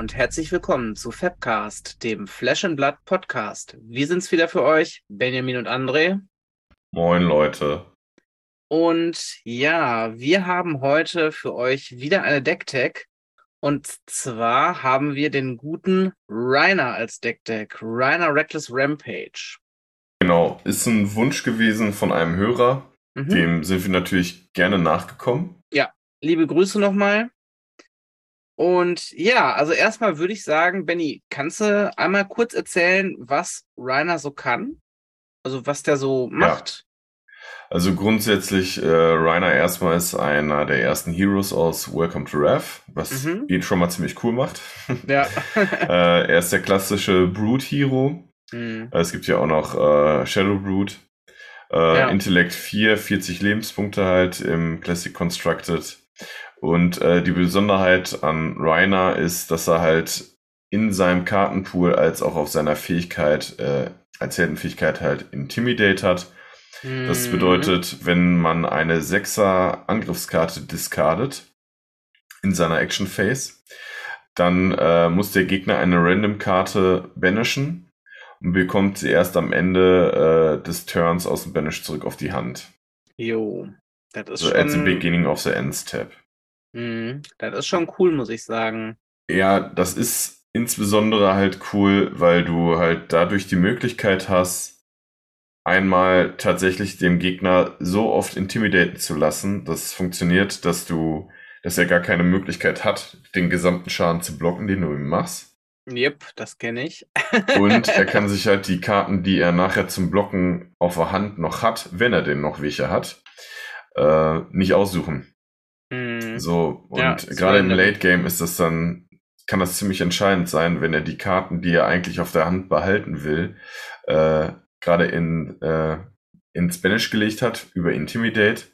Und herzlich willkommen zu Fabcast, dem Flash and Blood Podcast. Wir sind's wieder für euch, Benjamin und André. Moin Leute. Und ja, wir haben heute für euch wieder eine Decktech. Und zwar haben wir den guten Rainer als Deckdeck. Rainer Reckless Rampage. Genau, ist ein Wunsch gewesen von einem Hörer. Mhm. Dem sind wir natürlich gerne nachgekommen. Ja, liebe Grüße nochmal. Und ja, also erstmal würde ich sagen, Benny, kannst du einmal kurz erzählen, was Rainer so kann? Also was der so macht? Ja. Also grundsätzlich, äh, Rainer erstmal ist einer der ersten Heroes aus Welcome to Rev, was mhm. ihn schon mal ziemlich cool macht. Ja. äh, er ist der klassische Brood-Hero. Mhm. Es gibt ja auch noch äh, Shadow Brood. Äh, ja. Intellekt 4, 40 Lebenspunkte halt im Classic Constructed. Und äh, die Besonderheit an Rainer ist, dass er halt in seinem Kartenpool als auch auf seiner Fähigkeit, äh, als Heldenfähigkeit halt Intimidate hat. Mhm. Das bedeutet, wenn man eine Sechser Angriffskarte discardet in seiner Action Phase, dann äh, muss der Gegner eine Random Karte banishen und bekommt sie erst am Ende äh, des Turns aus dem Banish zurück auf die Hand. Jo, das ist so schon... at the beginning of the end step. Mhm, das ist schon cool, muss ich sagen. Ja, das ist insbesondere halt cool, weil du halt dadurch die Möglichkeit hast, einmal tatsächlich dem Gegner so oft intimidaten zu lassen, dass es funktioniert, dass du, dass er gar keine Möglichkeit hat, den gesamten Schaden zu blocken, den du ihm machst. Yep, das kenne ich. Und er kann sich halt die Karten, die er nachher zum Blocken auf der Hand noch hat, wenn er denn noch welche hat, äh, nicht aussuchen. Mm. So, und ja, gerade im Late Game ist das dann, kann das ziemlich entscheidend sein, wenn er die Karten, die er eigentlich auf der Hand behalten will, äh, gerade in, äh, in Spanish gelegt hat, über Intimidate.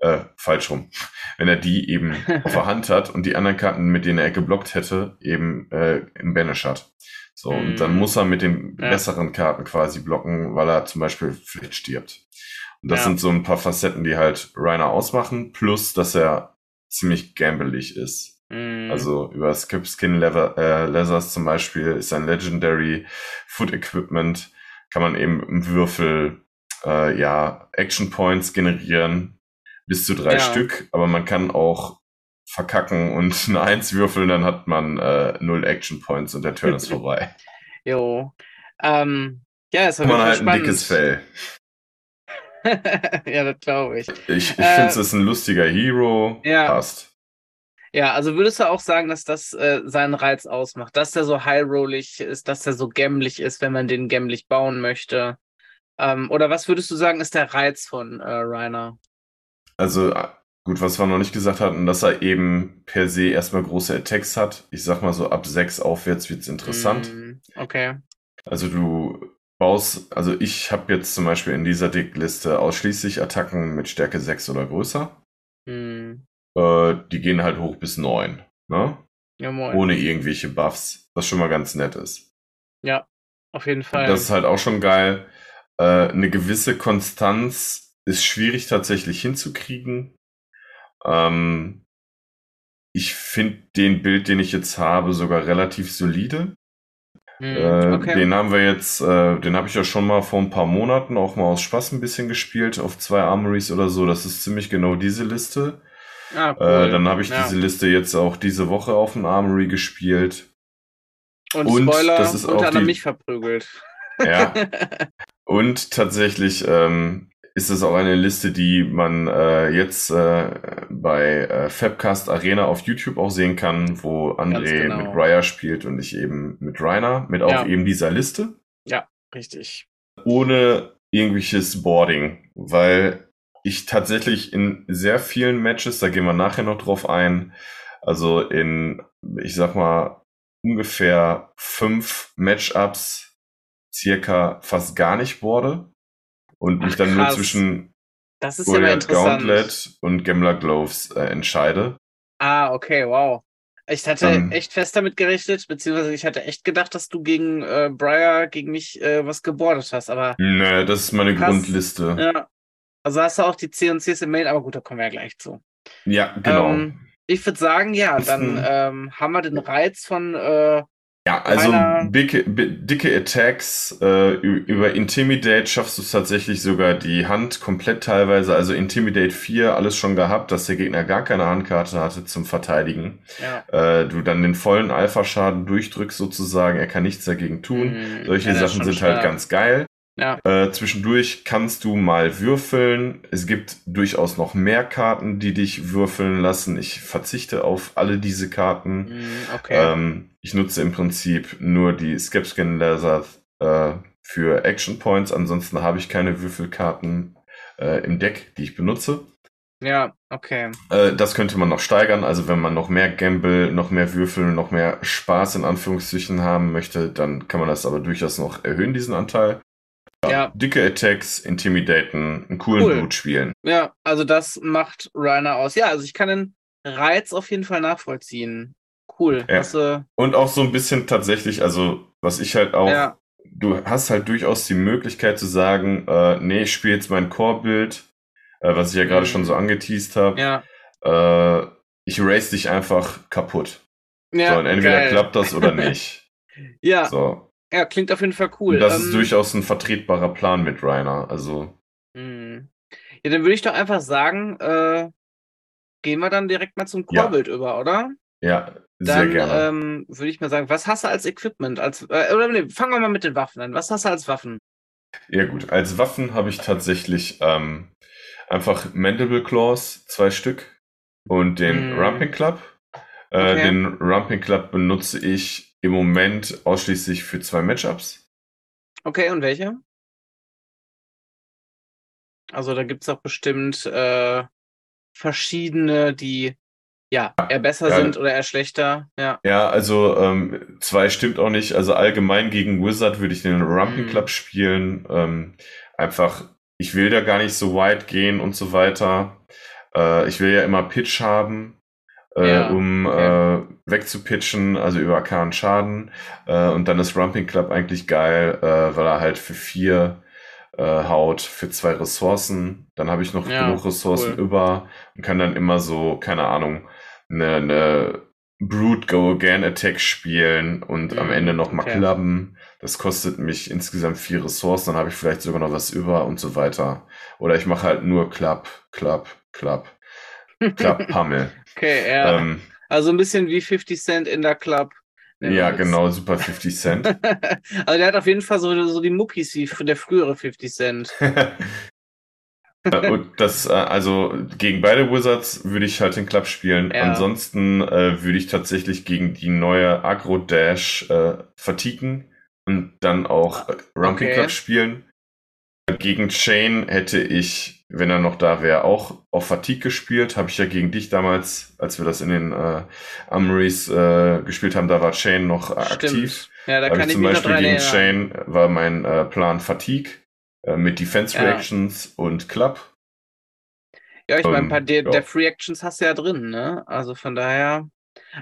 Äh, falsch rum. Wenn er die eben auf der Hand hat und die anderen Karten, mit denen er geblockt hätte, eben äh, im Banish hat. So, und dann mhm. muss er mit den ja. besseren Karten quasi blocken, weil er zum Beispiel vielleicht stirbt. Und das ja. sind so ein paar Facetten, die halt Rainer ausmachen, plus dass er ziemlich gambelig ist. Mm. Also über Skip Skin Leather, äh, Leathers zum Beispiel ist ein Legendary Food Equipment, kann man eben im Würfel äh, ja Action Points generieren, bis zu drei ja. Stück, aber man kann auch verkacken und eine Eins würfeln, dann hat man äh, null Action Points und der Turn ist vorbei. Jo. Ähm, ja, ist man halt spannend. ein dickes Fell. ja, das glaube ich. Ich, ich äh, finde, es ist ein lustiger Hero. Ja. Passt. Ja, also würdest du auch sagen, dass das äh, seinen Reiz ausmacht, dass der so high-rollig ist, dass der so gämmlich ist, wenn man den gämmlich bauen möchte? Ähm, oder was würdest du sagen, ist der Reiz von äh, Rainer? Also, äh, gut, was wir noch nicht gesagt hatten, dass er eben per se erstmal große Attacks hat. Ich sag mal so, ab 6 aufwärts wird es interessant. Mm, okay. Also du baust, also ich habe jetzt zum Beispiel in dieser Dickliste ausschließlich Attacken mit Stärke 6 oder größer. Hm. Äh, die gehen halt hoch bis 9, ne? Ja, moin. Ohne irgendwelche Buffs, was schon mal ganz nett ist. Ja, auf jeden Fall. das ist halt auch schon geil. Äh, eine gewisse Konstanz ist schwierig tatsächlich hinzukriegen. Ähm, ich finde den Bild, den ich jetzt habe, sogar relativ solide. Hm, äh, okay. Den haben wir jetzt, äh, den habe ich ja schon mal vor ein paar Monaten auch mal aus Spaß ein bisschen gespielt auf zwei Armories oder so. Das ist ziemlich genau diese Liste. Ah, cool. äh, dann habe ich ja. diese Liste jetzt auch diese Woche auf dem Armory gespielt. Und, Und Spoiler, das ist unter anderem mich verprügelt. Ja. Und tatsächlich ähm, ist es auch eine Liste, die man äh, jetzt äh, bei äh, Fabcast Arena auf YouTube auch sehen kann, wo André genau. mit Raya spielt und ich eben mit Rainer, mit ja. auch eben dieser Liste. Ja, richtig. Ohne irgendwelches Boarding, weil ich tatsächlich in sehr vielen Matches, da gehen wir nachher noch drauf ein, also in, ich sag mal, ungefähr fünf Matchups circa fast gar nicht boarde und mich Ach, dann nur zwischen das ist Goliath Gauntlet und Gambler Gloves äh, entscheide. Ah, okay, wow. Ich hatte ähm, echt fest damit gerechnet, beziehungsweise ich hatte echt gedacht, dass du gegen äh, Briar, gegen mich äh, was gebordet hast, aber. Nö, das ist meine krass. Grundliste. Ja. Also hast du auch die C und Cs im Mail, aber gut, da kommen wir ja gleich zu. Ja, genau. Ähm, ich würde sagen, ja, dann ähm, haben wir den Reiz von äh, ja, also dicke, dicke Attacks äh, über Intimidate schaffst du es tatsächlich sogar die Hand komplett teilweise. Also Intimidate 4 alles schon gehabt, dass der Gegner gar keine Handkarte hatte zum Verteidigen. Ja. Äh, du dann den vollen Alpha-Schaden durchdrückst sozusagen, er kann nichts dagegen tun. Mhm, Solche ja, Sachen sind stark. halt ganz geil. Ja. Äh, zwischendurch kannst du mal würfeln. Es gibt durchaus noch mehr Karten, die dich würfeln lassen. Ich verzichte auf alle diese Karten. Mm, okay. Ähm, ich nutze im Prinzip nur die Skepskin Laser äh, für Action Points. Ansonsten habe ich keine Würfelkarten äh, im Deck, die ich benutze. Ja, okay. Äh, das könnte man noch steigern. Also wenn man noch mehr Gamble, noch mehr Würfel, noch mehr Spaß in Anführungszeichen haben möchte, dann kann man das aber durchaus noch erhöhen, diesen Anteil. Ja. Dicke Attacks, Intimidaten, einen coolen cool. Blut spielen. Ja, also das macht Rainer aus. Ja, also ich kann den Reiz auf jeden Fall nachvollziehen. Cool. Ja. Du... Und auch so ein bisschen tatsächlich, also was ich halt auch, ja. du hast halt durchaus die Möglichkeit zu sagen, äh, nee, ich spiele jetzt mein Core-Bild, äh, was ich ja gerade mhm. schon so angeteased habe. Ja. Äh, ich race dich einfach kaputt. Ja, so, und entweder geil. klappt das oder nicht. ja. So. Ja, klingt auf jeden Fall cool. Das ähm, ist durchaus ein vertretbarer Plan mit Rainer. Also. Hm. Ja, dann würde ich doch einfach sagen, äh, gehen wir dann direkt mal zum Chorbild ja. über, oder? Ja, sehr dann, gerne. Ähm, würde ich mal sagen, was hast du als Equipment? Als, äh, oder nee, fangen wir mal mit den Waffen an. Was hast du als Waffen? Ja, gut. Als Waffen habe ich tatsächlich ähm, einfach Mandible Claws, zwei Stück, und den hm. Rumping Club. Äh, okay. Den Rumping Club benutze ich im Moment ausschließlich für zwei Matchups. Okay, und welche? Also da gibt es auch bestimmt äh, verschiedene, die ja eher besser ja, sind oder eher schlechter. Ja, ja also ähm, zwei stimmt auch nicht. Also allgemein gegen Wizard würde ich den Rumping mhm. Club spielen. Ähm, einfach, ich will da gar nicht so weit gehen und so weiter. Äh, ich will ja immer Pitch haben äh, ja, um okay. Wegzupitchen, also über arkanen Schaden. Äh, und dann ist Rumping Club eigentlich geil, äh, weil er halt für vier äh, haut, für zwei Ressourcen. Dann habe ich noch ja, genug Ressourcen cool. über und kann dann immer so, keine Ahnung, eine, eine Brute Go Again Attack spielen und mhm, am Ende noch mal okay. klubben. Das kostet mich insgesamt vier Ressourcen, dann habe ich vielleicht sogar noch was über und so weiter. Oder ich mache halt nur Club, Club, Club. Club Pummel. Okay, ja. Ähm, also ein bisschen wie 50 Cent in der Club. Ja, genau, super 50 Cent. also der hat auf jeden Fall so, so die Muckis wie der frühere 50 Cent. Und das, äh, also gegen beide Wizards würde ich halt den Club spielen. Ja. Ansonsten äh, würde ich tatsächlich gegen die neue Agro Dash äh, vertiken und dann auch äh, Ranking okay. Club spielen. Gegen Chain hätte ich, wenn er noch da wäre, auch auf Fatigue gespielt. Habe ich ja gegen dich damals, als wir das in den äh, Amories äh, gespielt haben, da war Chain noch äh, aktiv. Ja, da kann ich, ich zum Beispiel gegen Chain war mein äh, Plan Fatigue äh, mit Defense Reactions ja. und Club. Ja, ich meine, ein paar De ja. Def Reactions hast du ja drin, ne? Also von daher.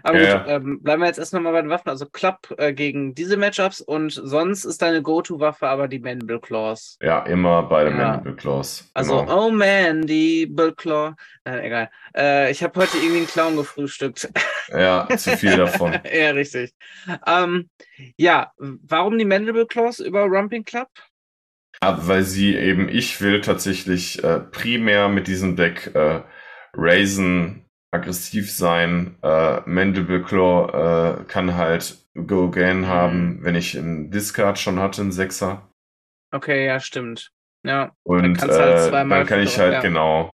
Aber ja, gut, ähm, bleiben wir jetzt erstmal mal bei den Waffen. Also Club äh, gegen diese Matchups und sonst ist deine Go-To-Waffe aber die Mandible Claws. Ja, immer beide ja. Mandible Claws. Also, genau. oh man, die Bull Claw. Nein, egal. Äh, ich habe heute irgendwie einen Clown gefrühstückt. Ja, zu viel davon. ja, richtig. Ähm, ja, warum die Mandible Claws über Rumping Club? Ja, weil sie eben, ich will tatsächlich äh, primär mit diesem Deck äh, Raisin aggressiv sein. Äh, Mandible Claw äh, kann halt Go Again mhm. haben, wenn ich einen Discard schon hatte, einen Sechser. Okay, ja, stimmt. Ja. Und dann, halt äh, dann kann ich halt, ja. genau.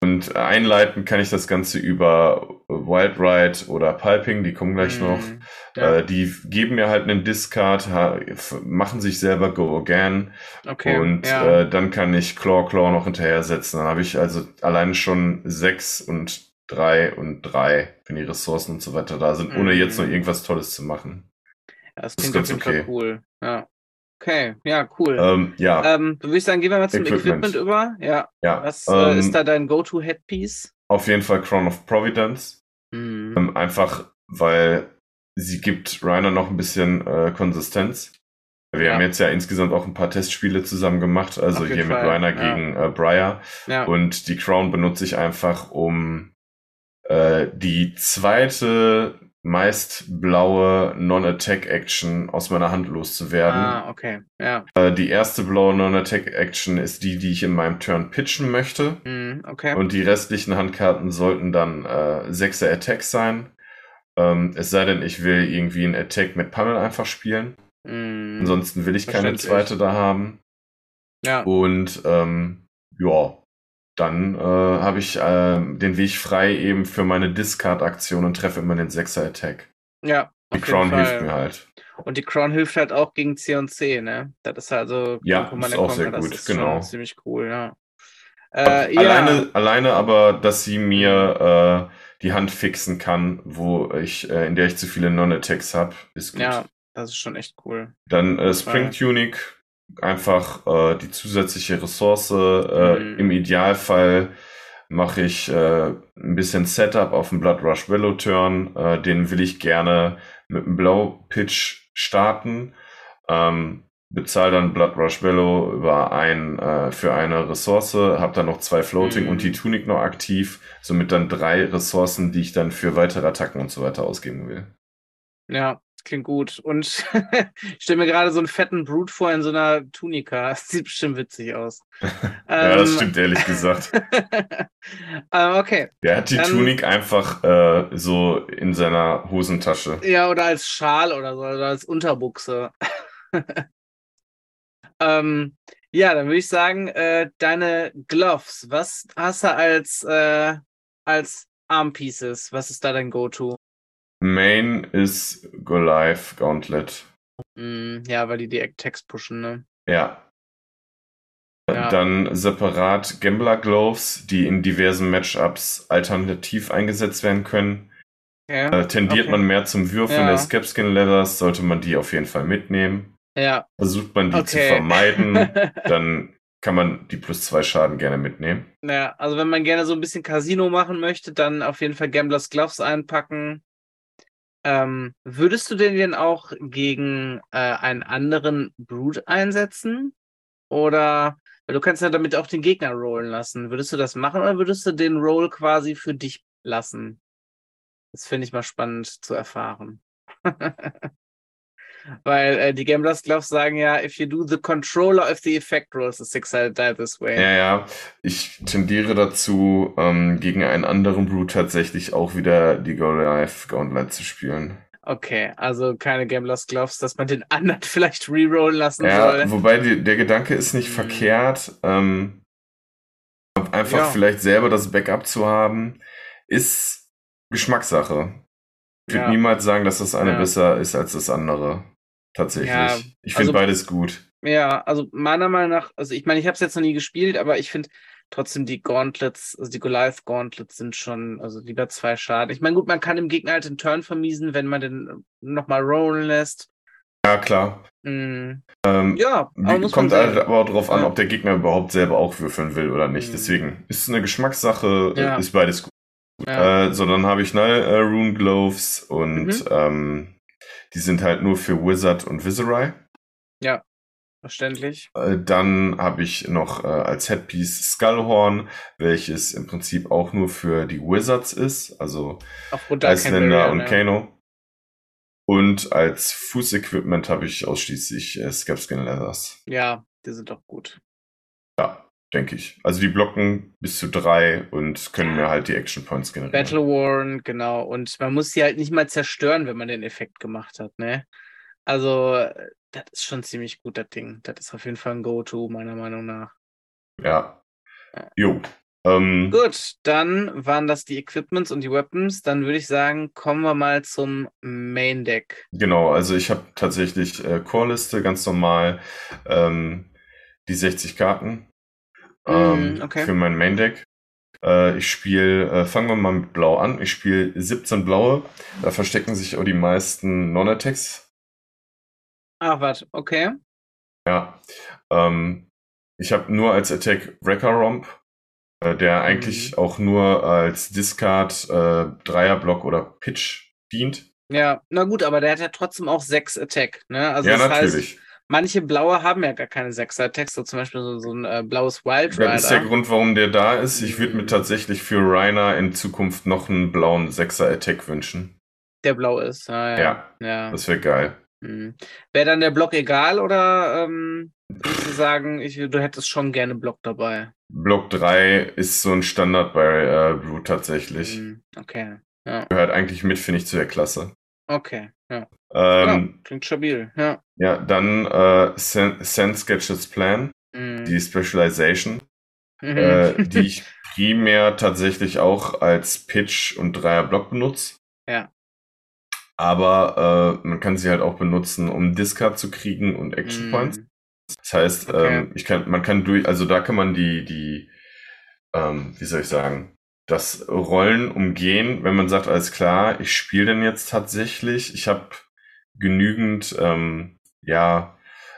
Und einleiten kann ich das Ganze über Wild Ride oder Piping, die kommen gleich mm, noch. Ja. Äh, die geben mir halt einen Discard, machen sich selber Go Again. Okay, und ja. äh, dann kann ich Claw Claw noch hinterher setzen. Dann habe ich also alleine schon sechs und drei und drei, wenn die Ressourcen und so weiter da sind, ohne jetzt noch mhm. irgendwas Tolles zu machen. Ja, das, das ist ganz okay. cool. Ja. Okay, ja, cool. Ähm, ja. Ähm, würde ich sagen, gehen wir mal zum Equipment, Equipment über. Ja. ja. Was äh, ähm, ist da dein Go-To-Headpiece? Auf jeden Fall Crown of Providence. Mhm. Ähm, einfach, weil sie gibt Rainer noch ein bisschen äh, Konsistenz. Wir ja. haben jetzt ja insgesamt auch ein paar Testspiele zusammen gemacht, also hier Fall. mit Rainer ja. gegen äh, Briar. Ja. Und die Crown benutze ich einfach, um äh, die zweite meist blaue Non-Attack-Action aus meiner Hand loszuwerden. Ah, okay, ja. Äh, die erste blaue Non-Attack-Action ist die, die ich in meinem Turn pitchen möchte. Mm, okay. Und die restlichen Handkarten sollten dann äh, sechser Attacks sein. Ähm, es sei denn, ich will irgendwie einen Attack mit Pummel einfach spielen. Mm, Ansonsten will ich keine zweite da haben. Ja. Und ähm, ja, dann äh, habe ich äh, den Weg frei eben für meine Discard-Aktion und treffe immer den Sechser-Attack. Ja. Die Crown hilft mir halt. Und die Crown hilft halt auch gegen C und C, ne? Das ist also ja, ist auch sehr gut, ist genau. Ziemlich cool, ja. Äh, alleine, ja. alleine aber, dass sie mir äh, die Hand fixen kann, wo ich, äh, in der ich zu viele Non-Attacks habe, ist gut. Ja, das ist schon echt cool. Dann äh, Spring Tunic, einfach äh, die zusätzliche Ressource. Äh, mhm. Im Idealfall mache ich äh, ein bisschen Setup auf dem Blood Rush Willow Turn. Äh, den will ich gerne mit einem Blow Pitch starten. Ähm, bezahle dann Blood Rush Willow über ein äh, für eine Ressource, habe dann noch zwei Floating mhm. und die mhm. Tunic noch aktiv, somit dann drei Ressourcen, die ich dann für weitere Attacken und so weiter ausgeben will. Ja, klingt gut. Und ich stelle mir gerade so einen fetten Brute vor in so einer Tunika. Das sieht bestimmt witzig aus. ja, ähm, das stimmt ehrlich gesagt. ähm, okay. Der hat die Dann, Tunik einfach äh, so in seiner Hosentasche. Ja, oder als Schal oder so, oder als Unterbuchse. ähm, ja, dann würde ich sagen, äh, deine Gloves, was hast du als, äh, als Armpieces? Was ist da dein Go-To? Main ist Goliath Gauntlet. Mm, ja, weil die die Text pushen, ne? Ja. ja. Dann separat Gambler Gloves, die in diversen Matchups alternativ eingesetzt werden können. Ja. Äh, tendiert okay. man mehr zum Würfeln ja. des Capskin Leathers, sollte man die auf jeden Fall mitnehmen. Ja. Versucht man die okay. zu vermeiden, dann kann man die plus zwei Schaden gerne mitnehmen. Ja, also wenn man gerne so ein bisschen Casino machen möchte, dann auf jeden Fall Gamblers Gloves einpacken. Ähm, würdest du den denn auch gegen äh, einen anderen Brute einsetzen? Oder du kannst ja damit auch den Gegner rollen lassen. Würdest du das machen oder würdest du den Roll quasi für dich lassen? Das finde ich mal spannend zu erfahren. Weil äh, die Gamblers Gloves sagen ja, if you do the controller of the effect rolls, the six sided die this way. Ja, ja. Ich tendiere dazu, ähm, gegen einen anderen Brute tatsächlich auch wieder die Goliath Gauntlet zu spielen. Okay, also keine Gamblers Gloves, dass man den anderen vielleicht rerollen lassen ja, soll. Wobei die, der Gedanke ist nicht mhm. verkehrt. Ähm, einfach ja. vielleicht selber das Backup zu haben, ist Geschmackssache. Ich würde ja. niemals sagen, dass das eine ja. besser ist als das andere. Tatsächlich. Ja, ich finde also, beides gut. Ja, also meiner Meinung nach, also ich meine, ich habe es jetzt noch nie gespielt, aber ich finde trotzdem die Gauntlets, also die Goliath Gauntlets sind schon, also lieber zwei Schaden. Ich meine, gut, man kann dem Gegner halt den Turn vermiesen, wenn man den nochmal rollen lässt. Ja, klar. Mm. Ähm, ja, aber kommt halt aber auch drauf an, ob der Gegner überhaupt selber auch würfeln will oder nicht. Mm. Deswegen ist es eine Geschmackssache, ja. ist beides gut. Ja. Äh, so, dann habe ich ne, äh, Rune Gloves und mhm. ähm, die sind halt nur für Wizard und Viserai. Ja, verständlich. Äh, dann habe ich noch äh, als Headpiece Skullhorn, welches im Prinzip auch nur für die Wizards ist, also Iceländer und ja. Kano. Und als Fußequipment habe ich ausschließlich äh, Scapskin Leathers. Ja, die sind doch gut. Ja denke ich. Also die blocken bis zu drei und können mir halt die Action Points generieren. Battle Warren, genau. Und man muss sie halt nicht mal zerstören, wenn man den Effekt gemacht hat, ne? Also, das ist schon ziemlich gut, das Ding. Das ist auf jeden Fall ein Go-To, meiner Meinung nach. Ja. Jo. Ähm, Gut, dann waren das die Equipments und die Weapons. Dann würde ich sagen, kommen wir mal zum Main Deck. Genau, also ich habe tatsächlich äh, Core-Liste, ganz normal. Ähm, die 60 Karten ähm, mm, okay. für mein Main Deck. Äh, ich spiele, äh, fangen wir mal mit Blau an. Ich spiele 17 Blaue. Da verstecken sich auch die meisten Non-Attacks. Ach, was, okay. Ja. Ähm, ich habe nur als Attack Wrecker Romp, äh, der eigentlich mhm. auch nur als Discard, äh, Dreierblock oder Pitch dient. Ja, na gut, aber der hat ja trotzdem auch 6 Attack, ne? Also ja, natürlich. Heißt, manche blaue haben ja gar keine Sechser-Attacks, so zum Beispiel so, so ein äh, blaues Wild Rider. Das ist der Grund, warum der da ist. Ich würde mir tatsächlich für Rainer in Zukunft noch einen blauen Sechser-Attack wünschen. Der blau ist, ah, ja. ja. ja. Das wäre geil. Mhm. Wäre dann der Block egal oder ähm, würdest du sagen, ich, du hättest schon gerne Block dabei? Block 3 ist so ein Standard bei äh, Brute tatsächlich. Mhm. Okay. Ja. Gehört eigentlich mit, finde ich, zu der Klasse. Okay, ja. Ähm, ja klingt stabil, ja. Ja, dann äh, Send Sketches Plan, mhm. die Specialization, mhm. äh, die ich primär tatsächlich auch als Pitch und Dreier Block benutze. Ja. Aber äh, man kann sie halt auch benutzen, um Discard zu kriegen und Action mhm. Points. Das heißt, okay. ähm, ich kann, man kann durch, also da kann man die, die, ähm, wie soll ich sagen, das Rollen umgehen, wenn man sagt, alles klar, ich spiele denn jetzt tatsächlich, ich habe genügend, ähm, ja,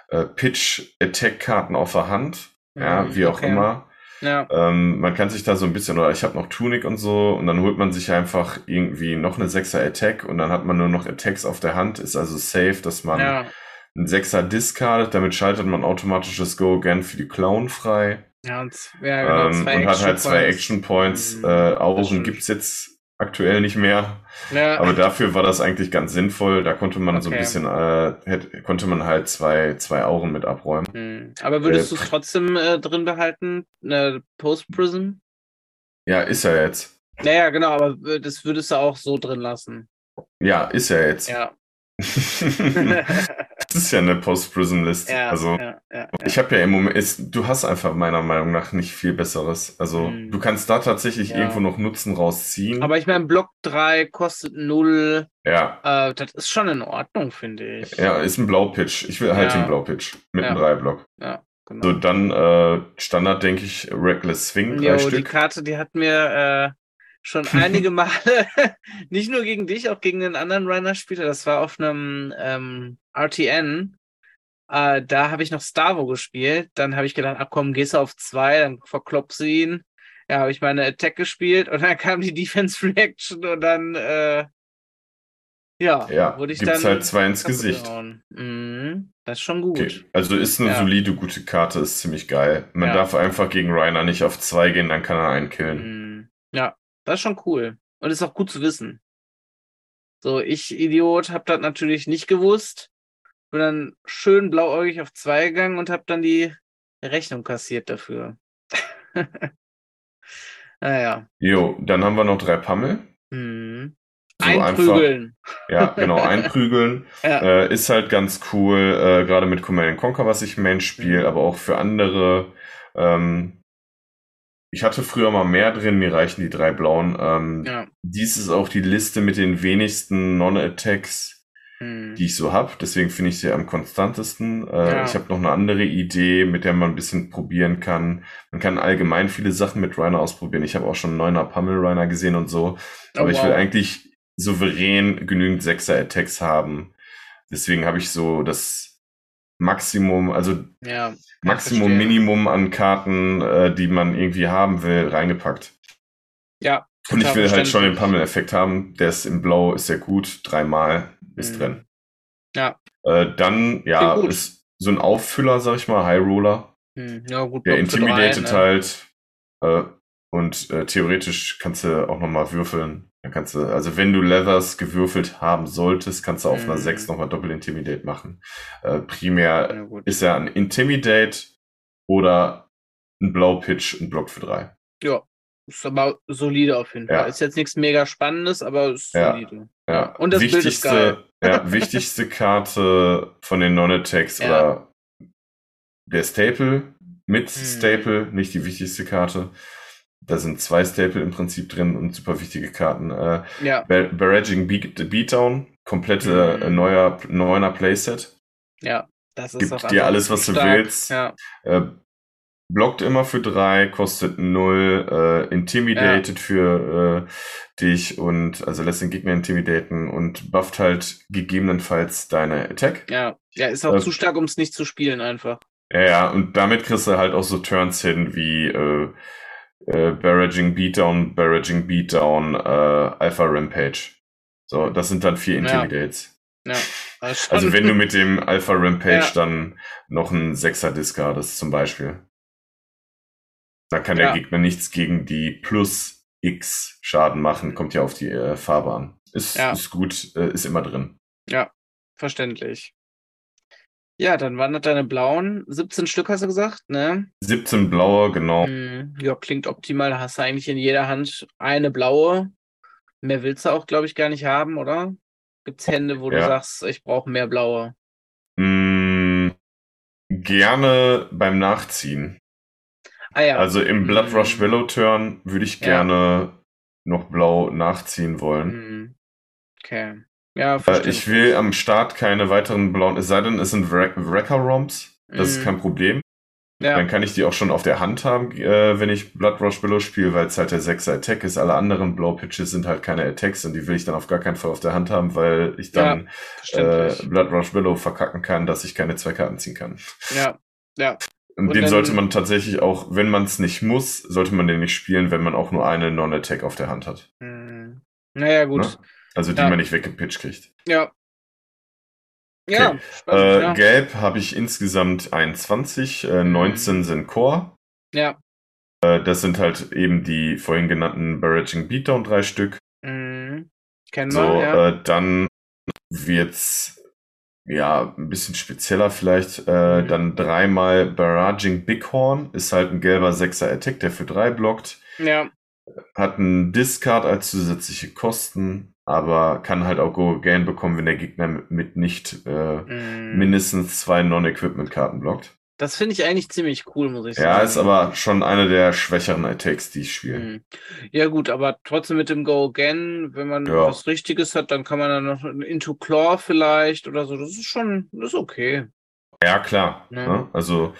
äh, Pitch-Attack-Karten auf der Hand, mhm, ja, wie auch okay. immer. Ja. Ähm, man kann sich da so ein bisschen, oder ich habe noch Tunic und so, und dann holt man sich einfach irgendwie noch eine Sechser Attack und dann hat man nur noch Attacks auf der Hand, ist also safe, dass man ja. einen Sechser discardet, damit schaltet man automatisch das Go Again für die Clown frei. Ja, und, ja, genau, ähm, und hat halt zwei Action Points. Mhm, äh, Augen gibt's jetzt aktuell nicht mehr. Ja. Aber dafür war das eigentlich ganz sinnvoll. Da konnte man okay. so ein bisschen, äh, hätte, konnte man halt zwei, zwei Augen mit abräumen. Mhm. Aber würdest äh, du es trotzdem äh, drin behalten? Eine Post-Prism? Ja, ist er jetzt. Naja, genau, aber das würdest du auch so drin lassen. Ja, ist er jetzt. Ja. ist ja eine Post-Prism-List. Ja, also, ja, ja, ich habe ja im Moment, ist, du hast einfach meiner Meinung nach nicht viel Besseres. Also, hm. du kannst da tatsächlich irgendwo noch Nutzen rausziehen. Aber ich meine, Block 3 kostet 0. Ja. Äh, das ist schon in Ordnung, finde ich. Ja, ist ein Blaupitch. Ich will halt den Blaupitch mit einem 3-Block. Ja. Genau. So, dann äh, Standard, denke ich, Reckless Swing. Jo, die Karte, die hat mir äh, schon einige Male, nicht nur gegen dich, auch gegen den anderen Runner-Spieler. Das war auf einem ähm, RTN. Äh, da habe ich noch Stavo gespielt. Dann habe ich gedacht, ach komm, gehst du auf zwei, dann verkloppst du ihn. Ja, habe ich meine Attack gespielt und dann kam die Defense Reaction und dann äh, ja, ja, wurde ich gibt's dann halt zwei ins Gesicht. Mhm, das ist schon gut. Okay. Also ist eine ja. solide, gute Karte, ist ziemlich geil. Man ja. darf einfach gegen Reiner nicht auf zwei gehen, dann kann er einen killen. Mhm. Ja, das ist schon cool. Und ist auch gut zu wissen. So, ich, Idiot, hab das natürlich nicht gewusst. Bin dann schön blauäugig auf zwei gegangen und hab dann die Rechnung kassiert dafür. naja. Jo, dann haben wir noch drei Pammel. Mhm. So einprügeln. Einfach, ja, genau, einprügeln. ja. Äh, ist halt ganz cool, äh, gerade mit Command Conquer, was ich Main spiele, mhm. aber auch für andere ähm, ich hatte früher mal mehr drin, mir reichen die drei blauen. Ähm, ja. Dies ist auch die Liste mit den wenigsten Non-Attacks, hm. die ich so habe. Deswegen finde ich sie am konstantesten. Äh, ja. Ich habe noch eine andere Idee, mit der man ein bisschen probieren kann. Man kann allgemein viele Sachen mit Reiner ausprobieren. Ich habe auch schon neuner Pummel Reiner gesehen und so. Oh, Aber wow. ich will eigentlich souverän genügend Sechser-Attacks haben. Deswegen habe ich so das Maximum, also ja, Maximum, Minimum an Karten, äh, die man irgendwie haben will, reingepackt. Ja. Und ich will halt schon den Pummel-Effekt haben. Der ist im Blau, ist sehr gut. Dreimal ist mhm. drin. Ja. Äh, dann, ja, ist so ein Auffüller, sag ich mal, High Roller. Mhm. Ja, gut. Der intimidated drei, ne? halt. Äh, und äh, theoretisch kannst du auch nochmal würfeln. Dann kannst du, also wenn du Leathers gewürfelt haben solltest, kannst du auf mhm. einer 6 nochmal Doppel Intimidate machen. Äh, primär ja, ist ja ein Intimidate oder ein Blaupitch, ein Block für 3. Ja, ist aber solide auf jeden Fall. Ja. Ist jetzt nichts mega Spannendes, aber ist solide. Ja. ja. Und das wichtigste, Bild ist geil. ja, wichtigste Karte von den Non-Attacks ja. oder der Staple mit hm. Staple, nicht die wichtigste Karte. Da sind zwei Staple im Prinzip drin und super wichtige Karten. Äh, ja. Barraging Beat, Beatdown, komplette mhm. neuer, neuner Playset. Ja, das ist Gibt dir alles, was stark. du willst. Ja. Äh, blockt immer für drei, kostet null, äh, intimidated ja. für äh, dich und also lässt den Gegner intimidaten und bufft halt gegebenenfalls deine Attack. Ja, ja, ist auch äh, zu stark, um es nicht zu spielen einfach. Ja, ja, und damit kriegst du halt auch so Turns hin wie äh, äh, Barraging Beatdown, Barraging Beatdown, äh, Alpha Rampage. So, das sind dann vier Intimidates. Ja. Also, also wenn du mit dem Alpha Rampage ja. dann noch einen Sechser discardest zum Beispiel. Da kann der Gegner nichts gegen die plus X Schaden machen, kommt ja auf die äh, Farbe an. Ist, ist gut, äh, ist immer drin. Ja, verständlich. Ja, dann waren das deine blauen. 17 Stück hast du gesagt, ne? 17 blaue, genau. Hm, ja, klingt optimal. Da hast du eigentlich in jeder Hand eine blaue. Mehr willst du auch, glaube ich, gar nicht haben, oder? Gibt es Hände, wo ja. du sagst, ich brauche mehr blaue? Mm, gerne beim Nachziehen. Ah, ja. Also im Blood Rush Willow Turn würde ich gerne ja. noch blau nachziehen wollen. Hm. Okay. Ja, äh, ich will am Start keine weiteren blauen, es sei denn, es sind Wrecker Romps. Das mm. ist mhm. kein Problem. Ja. Dann kann ich die auch schon auf der Hand haben, äh, wenn ich Blood Rush Willow spiele, weil es halt der 6er Attack ist. Alle anderen Blow Pitches sind halt keine Attacks und die will ich dann auf gar keinen Fall auf der Hand haben, weil ich dann ja, äh, Blood Rush Willow verkacken kann, dass ich keine zwei Karten ziehen kann. Ja, ja. Und, und den sollte man tatsächlich auch, wenn man es nicht muss, sollte man den nicht spielen, wenn man auch nur eine Non-Attack auf der Hand hat. Hm. Naja, gut. Ne? Also die ja. man nicht weggepitcht kriegt. Ja. Ja. Okay. Spannend, äh, ja. Gelb habe ich insgesamt 21, äh, 19 mhm. sind Core. Ja. Äh, das sind halt eben die vorhin genannten Barraging Beatdown drei Stück. Mhm. Kennen so, wir, ja. Äh, dann wird's ja ein bisschen spezieller vielleicht. Äh, mhm. Dann dreimal Barraging Bighorn ist halt ein gelber Sechser Attack, der für drei blockt. Ja. Hat einen Discard als zusätzliche Kosten aber kann halt auch Go Again bekommen, wenn der Gegner mit nicht äh, mm. mindestens zwei Non-Equipment-Karten blockt. Das finde ich eigentlich ziemlich cool, muss ich sagen. Ja, ist aber schon eine der schwächeren Attacks, die ich spiele. Mm. Ja, gut, aber trotzdem mit dem Go Again, wenn man ja. was Richtiges hat, dann kann man dann noch Into Claw vielleicht oder so. Das ist schon, das ist okay. Ja, klar. Ja. Ne? Also,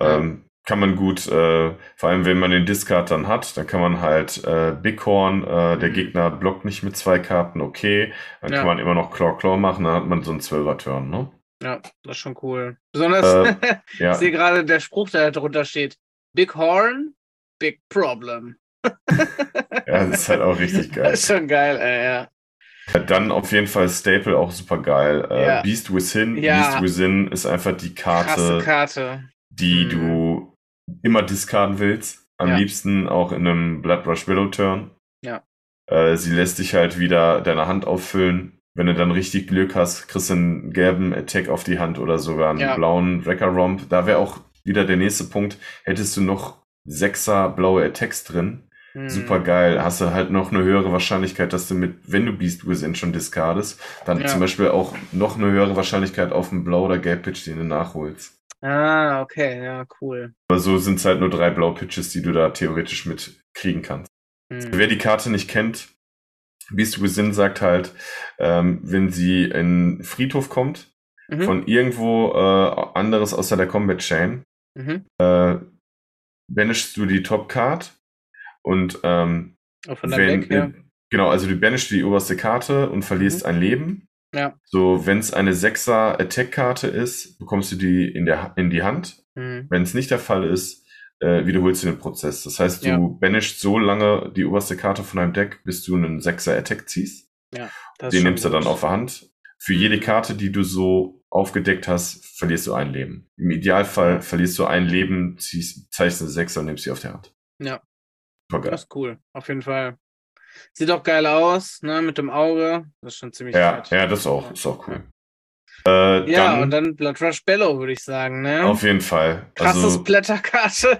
ähm, kann man gut, äh, vor allem wenn man den Discard dann hat, dann kann man halt äh, Bighorn, äh, der mhm. Gegner blockt nicht mit zwei Karten, okay. Dann ja. kann man immer noch Claw Claw machen, dann hat man so einen Zwölfer-Turn, ne? Ja, das ist schon cool. Besonders, äh, ja. ich sehe gerade der Spruch, der da drunter steht. Big Horn, Big Problem. ja, das ist halt auch richtig geil. Das ist schon geil, ey, ja. Dann auf jeden Fall Staple auch super geil. Äh, ja. Beast Within. Ja. Beast Within ist einfach die Karte, Karte. die mhm. du immer discarden willst. Am ja. liebsten auch in einem Blood Rush Willow Turn. Ja. Äh, sie lässt dich halt wieder deine Hand auffüllen. Wenn du dann richtig Glück hast, kriegst du einen gelben Attack auf die Hand oder sogar einen ja. blauen Wrecker Romp. Da wäre auch wieder der nächste Punkt. Hättest du noch sechser blaue Attacks drin, mhm. super geil. Hast du halt noch eine höhere Wahrscheinlichkeit, dass du mit, wenn du Beast Within schon discardest, dann ja. zum Beispiel auch noch eine höhere Wahrscheinlichkeit auf einen Blau oder Gelb Pitch, den du nachholst. Ah, okay, ja, cool. Aber so sind es halt nur drei Blaupitches, die du da theoretisch mit kriegen kannst. Hm. Wer die Karte nicht kennt, Beast Within sagt halt, ähm, wenn sie in Friedhof kommt, mhm. von irgendwo äh, anderes außer der Combat Chain, mhm. äh, banishst du die Top Card und ähm, wenn, Deck, ja. genau, also du banishst die oberste Karte und verlierst mhm. ein Leben ja. So, wenn es eine 6er Attack-Karte ist, bekommst du die in, der, in die Hand. Mhm. Wenn es nicht der Fall ist, äh, wiederholst du den Prozess. Das heißt, du ja. banishst so lange die oberste Karte von deinem Deck, bis du einen 6er Attack ziehst. Ja, den nimmst du dann auf der Hand. Für jede Karte, die du so aufgedeckt hast, verlierst du ein Leben. Im Idealfall verlierst du ein Leben, ziehst, zeichnest eine 6er und nimmst sie auf der Hand. Ja. Das ist cool, auf jeden Fall. Sieht auch geil aus, ne, mit dem Auge. Das ist schon ziemlich Ja, fett. ja, das auch, ist auch cool. Äh, ja, dann, und dann Blood Rush Bellow, würde ich sagen, ne? Auf jeden Fall. Krasses also, Blätterkarte.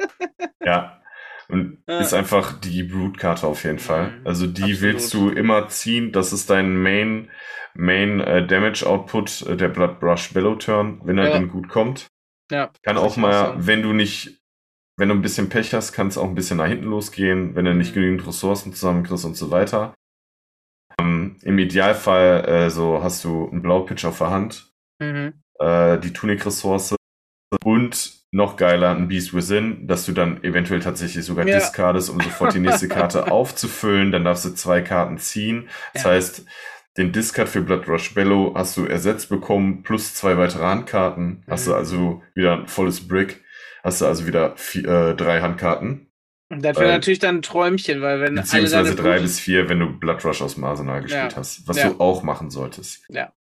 ja. Und ja. ist einfach die Brute-Karte auf jeden Fall. Mhm, also die Absolut. willst du immer ziehen. Das ist dein Main, Main äh, Damage Output, äh, der Blood Rush Bellow Turn, wenn er ja. denn gut kommt. Ja. Kann auch mal, wenn du nicht wenn du ein bisschen Pech hast, kann es auch ein bisschen nach hinten losgehen, wenn du nicht mhm. genügend Ressourcen zusammenkriegst und so weiter. Ähm, Im Idealfall äh, so hast du einen Blaupitch auf der Hand, mhm. äh, die Tunic-Ressource und noch geiler ein Beast Within, dass du dann eventuell tatsächlich sogar ja. discardest, um sofort die nächste Karte aufzufüllen. Dann darfst du zwei Karten ziehen. Das ja. heißt, den Discard für Blood Rush Bellow hast du ersetzt bekommen, plus zwei weitere Handkarten. Mhm. Hast du mhm. also wieder ein volles Brick hast du also wieder vier, äh, drei Handkarten. Und das wäre natürlich dann ein Träumchen, weil wenn Beziehungsweise drei bis vier, wenn du Blood Rush aus dem Arsenal gespielt ja. hast, was ja. du auch machen solltest. Ja.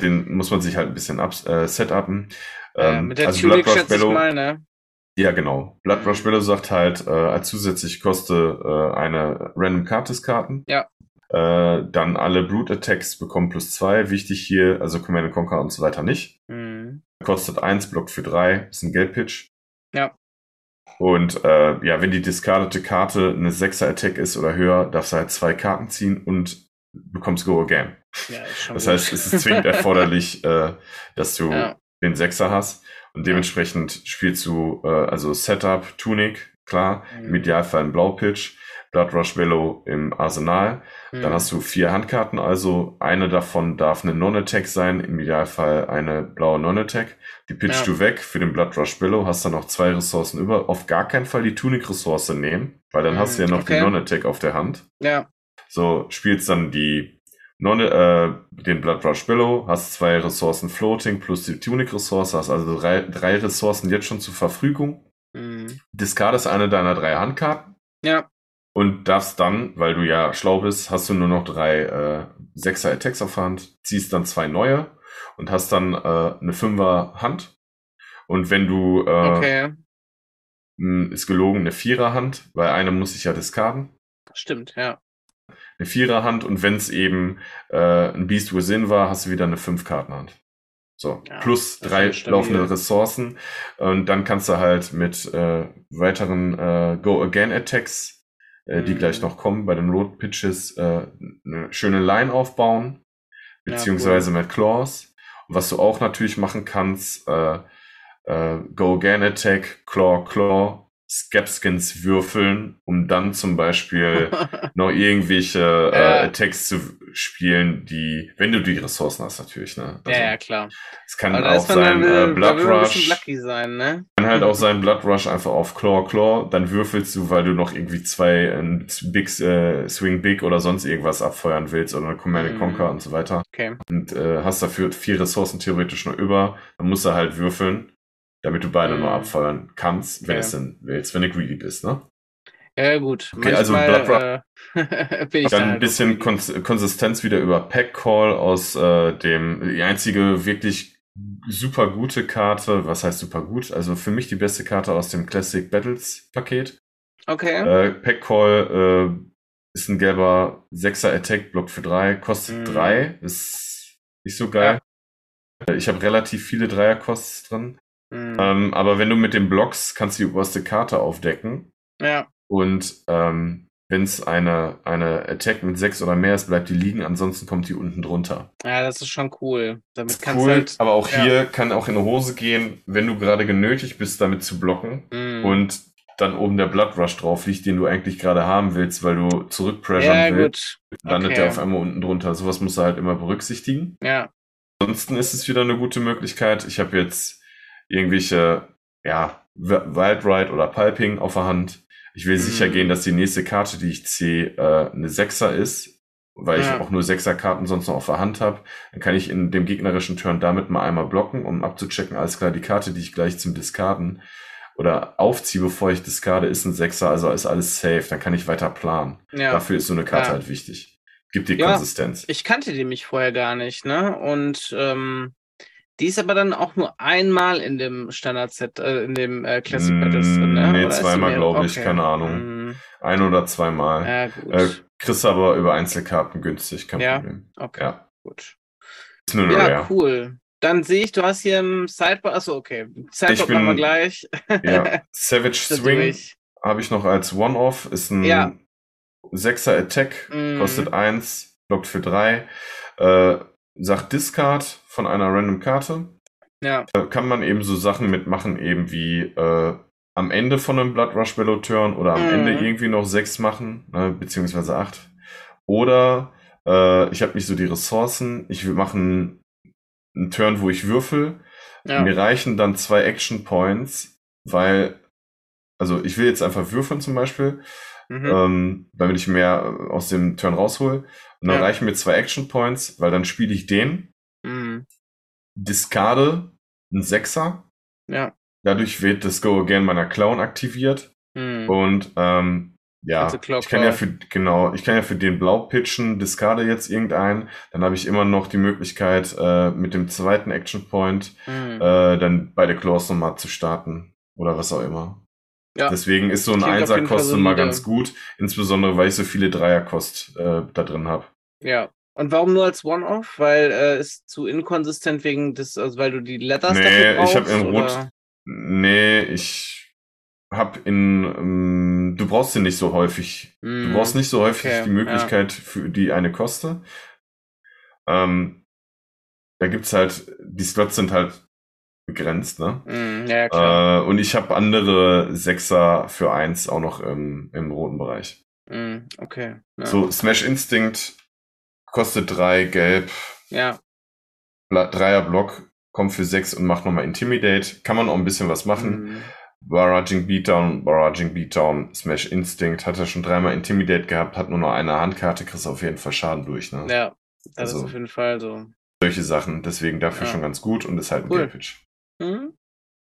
Den muss man sich halt ein bisschen up, äh, setupen. Ähm, ja, mit der also Tunic schätze ich mal, ne? Ja, genau. Blood Rush Bellow sagt halt, äh, als zusätzlich koste äh, eine Random Kartes Karten. Ja. Äh, dann alle Brute Attacks bekommen plus zwei. Wichtig hier, also Command Conquer und so weiter nicht. Mhm. Kostet eins, blockt für drei, ist ein Geldpitch. Ja. Und äh, ja, wenn die discardete Karte eine 6er Attack ist oder höher, darfst du halt zwei Karten ziehen und bekommst Go Again. Ja, das gut. heißt, es ist zwingend erforderlich, äh, dass du ja. den Sechser hast. Und dementsprechend spielst du äh, also Setup, Tunic, klar, mhm. im Idealfall ein Blaupitch, Blood Rush Bellow im Arsenal. Mhm. Dann hast du vier Handkarten, also eine davon darf eine Non-Attack sein, im Idealfall eine blaue Non-Attack. Die pitchst ja. du weg für den Blood Rush Bellow, hast dann noch zwei Ressourcen über. Auf gar keinen Fall die Tunic-Ressource nehmen, weil dann mhm. hast du ja noch okay. die Non-Attack auf der Hand. Ja. So, spielst dann die Non äh, den Blood Rush Billow, hast zwei Ressourcen Floating plus die Tunic-Ressource, hast also drei, drei Ressourcen jetzt schon zur Verfügung. Mhm. Discardest eine deiner drei Handkarten. Ja. Und darfst dann, weil du ja schlau bist, hast du nur noch drei äh, Sechser Attacks auf Hand, ziehst dann zwei neue und hast dann äh, eine Fünfer Hand. Und wenn du äh, okay. ist gelogen, eine Vierer Hand, weil eine muss ich ja discarden. Stimmt, ja eine Viererhand und wenn es eben äh, ein Beast Within war, hast du wieder eine Fünf-Kartenhand. So, ja, plus drei laufende Ressourcen. Und dann kannst du halt mit äh, weiteren äh, Go-Again-Attacks, äh, mhm. die gleich noch kommen, bei den Road Pitches, äh, eine schöne Line aufbauen, beziehungsweise ja, cool. mit Claws. Und was du auch natürlich machen kannst, äh, äh, Go-Again-Attack, Claw, Claw, Skepskins würfeln, um dann zum Beispiel noch irgendwelche äh, Attacks zu spielen, die, wenn du die Ressourcen hast, natürlich, ne? Also, ja, ja, klar. Es kann auch sein äh, Blood Rush. Sein, ne? Kann halt auch sein Blood Rush einfach auf Claw Claw, dann würfelst du, weil du noch irgendwie zwei äh, Big äh, Swing Big oder sonst irgendwas abfeuern willst oder eine Command mm. Conquer und so weiter. Okay. Und äh, hast dafür vier Ressourcen theoretisch nur über, dann musst du halt würfeln damit du beide mhm. nur abfeuern kannst, wenn okay. es denn willst, wenn du greedy bist, ne? Ja, gut. Okay, also Manchmal, also Blood äh, bin ich dann ein bisschen Kons Konsistenz wieder über Pack Call aus äh, dem, die einzige wirklich super gute Karte, was heißt super gut? Also für mich die beste Karte aus dem Classic Battles Paket. Okay. Äh, Pack Call äh, ist ein gelber 6er Attack Block für 3, kostet 3, mhm. ist nicht so geil. Ja. Ich habe relativ viele Dreierkosts drin. Mhm. Ähm, aber wenn du mit den Blocks kannst du die oberste Karte aufdecken. Ja. Und ähm, wenn es eine, eine Attack mit sechs oder mehr ist, bleibt die liegen, ansonsten kommt die unten drunter. Ja, das ist schon cool. Damit ist cool, halt, aber auch ja. hier kann auch in die Hose gehen, wenn du gerade genötigt bist, damit zu blocken mhm. und dann oben der Blood Rush drauf liegt, den du eigentlich gerade haben willst, weil du zurückpressuren ja, willst, landet okay. der auf einmal unten drunter. Sowas musst du halt immer berücksichtigen. Ja. Ansonsten ist es wieder eine gute Möglichkeit. Ich habe jetzt irgendwelche, ja, Wild Ride oder Pulping auf der Hand. Ich will mhm. sicher gehen, dass die nächste Karte, die ich ziehe, äh, eine Sechser ist, weil ja. ich auch nur Sechser-Karten sonst noch auf der Hand habe. Dann kann ich in dem gegnerischen Turn damit mal einmal blocken, um abzuchecken, alles klar, die Karte, die ich gleich zum Diskarden oder aufziehe, bevor ich diskarde, ist ein Sechser, also ist alles safe. Dann kann ich weiter planen. Ja. Dafür ist so eine Karte ja. halt wichtig. Gibt die Konsistenz. Ich kannte die mich vorher gar nicht, ne? Und ähm, die ist aber dann auch nur einmal in dem Standard-Set, äh, in dem äh, Classic Battles drin, ne? Nee, oder zweimal, glaube ich, okay. keine Ahnung. Mm. Ein oder zweimal. Ja, gut. Äh, kriegst aber über Einzelkarten günstig, kein ja? Problem. Okay, ja. gut. Ist nur ja, rare. cool. Dann sehe ich, du hast hier im Sidebar, achso, okay. Sidebar machen wir gleich. ja, Savage Swing habe ich noch als One-Off, ist ein ja. 6er Attack, mm. kostet 1, blockt für 3. Äh, sagt Discard von einer random Karte. Ja. Da kann man eben so Sachen mitmachen, eben wie äh, am Ende von einem Blood Rush Bellow Turn oder am mhm. Ende irgendwie noch sechs machen, ne, beziehungsweise acht. Oder äh, ich habe nicht so die Ressourcen, ich will machen einen Turn, wo ich würfel. Ja. Mir reichen dann zwei Action Points, weil, also ich will jetzt einfach würfeln zum Beispiel, mhm. ähm, damit ich mehr aus dem Turn raushol. Und dann ja. reichen mir zwei Action Points, weil dann spiele ich den. Mhm. Discard ein Sechser. Ja. Dadurch wird das Go Again meiner Clown aktiviert. Mhm. Und ähm, ja, ich kann ja für, genau, ich kann ja für den Blau pitchen, discarde jetzt irgendeinen, dann habe ich immer noch die Möglichkeit, äh, mit dem zweiten Action Point mhm. äh, dann bei der Claws nochmal zu starten. Oder was auch immer. Ja. Deswegen ist so ein Einser-Kost immer ganz gut, insbesondere weil ich so viele Dreier-Kost äh, da drin habe. Ja. Und warum nur als One-Off? Weil äh, ist zu inkonsistent wegen des, also weil du die Letters nee, dafür brauchst? Nee, ich habe in Rot. Nee, ich hab in, ähm, du brauchst den nicht so häufig. Mm, du brauchst nicht so häufig okay, die Möglichkeit ja. für die eine Koste. Ähm, da gibt's halt, die Slots sind halt begrenzt, ne? Mm, ja, klar. Äh, und ich habe andere Sechser für eins auch noch im, im roten Bereich. Mm, okay. Ja. So, Smash Instinct kostet drei gelb. Ja. Dreier Block, kommt für sechs und macht nochmal Intimidate. Kann man auch ein bisschen was machen. Mm. Barraging Beatdown, Barraging Beatdown, Smash Instinct, hat er schon dreimal Intimidate gehabt, hat nur noch eine Handkarte, kriegst auf jeden Fall Schaden durch, ne? Ja, das also, ist auf jeden Fall so. Solche Sachen, deswegen dafür ja. schon ganz gut und ist halt ein cool. Pitch. Mhm.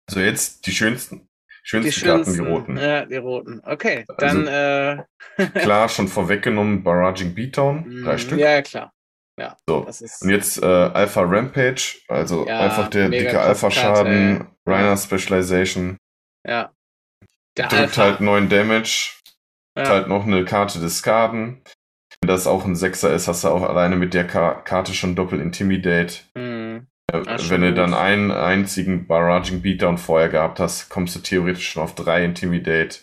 Also jetzt die schönsten, schönsten, die Karten, die roten. Ja, die roten. Okay, dann also, äh... klar, schon vorweggenommen, Barraging Beatdown, drei mhm. Stück. Ja, klar. Ja, so, und jetzt äh, Alpha Rampage, also ja, einfach der dicke Alpha-Schaden, Reiner Specialization. Ja. Der Drückt Alpha. halt 9 Damage. Ja. halt noch eine Karte des Skaden. Wenn das auch ein Sechser ist, hast du auch alleine mit der Ka Karte schon Doppel Intimidate. Mhm. Äh, wenn du dann einen einzigen Barraging Beatdown vorher gehabt hast, kommst du theoretisch schon auf drei Intimidate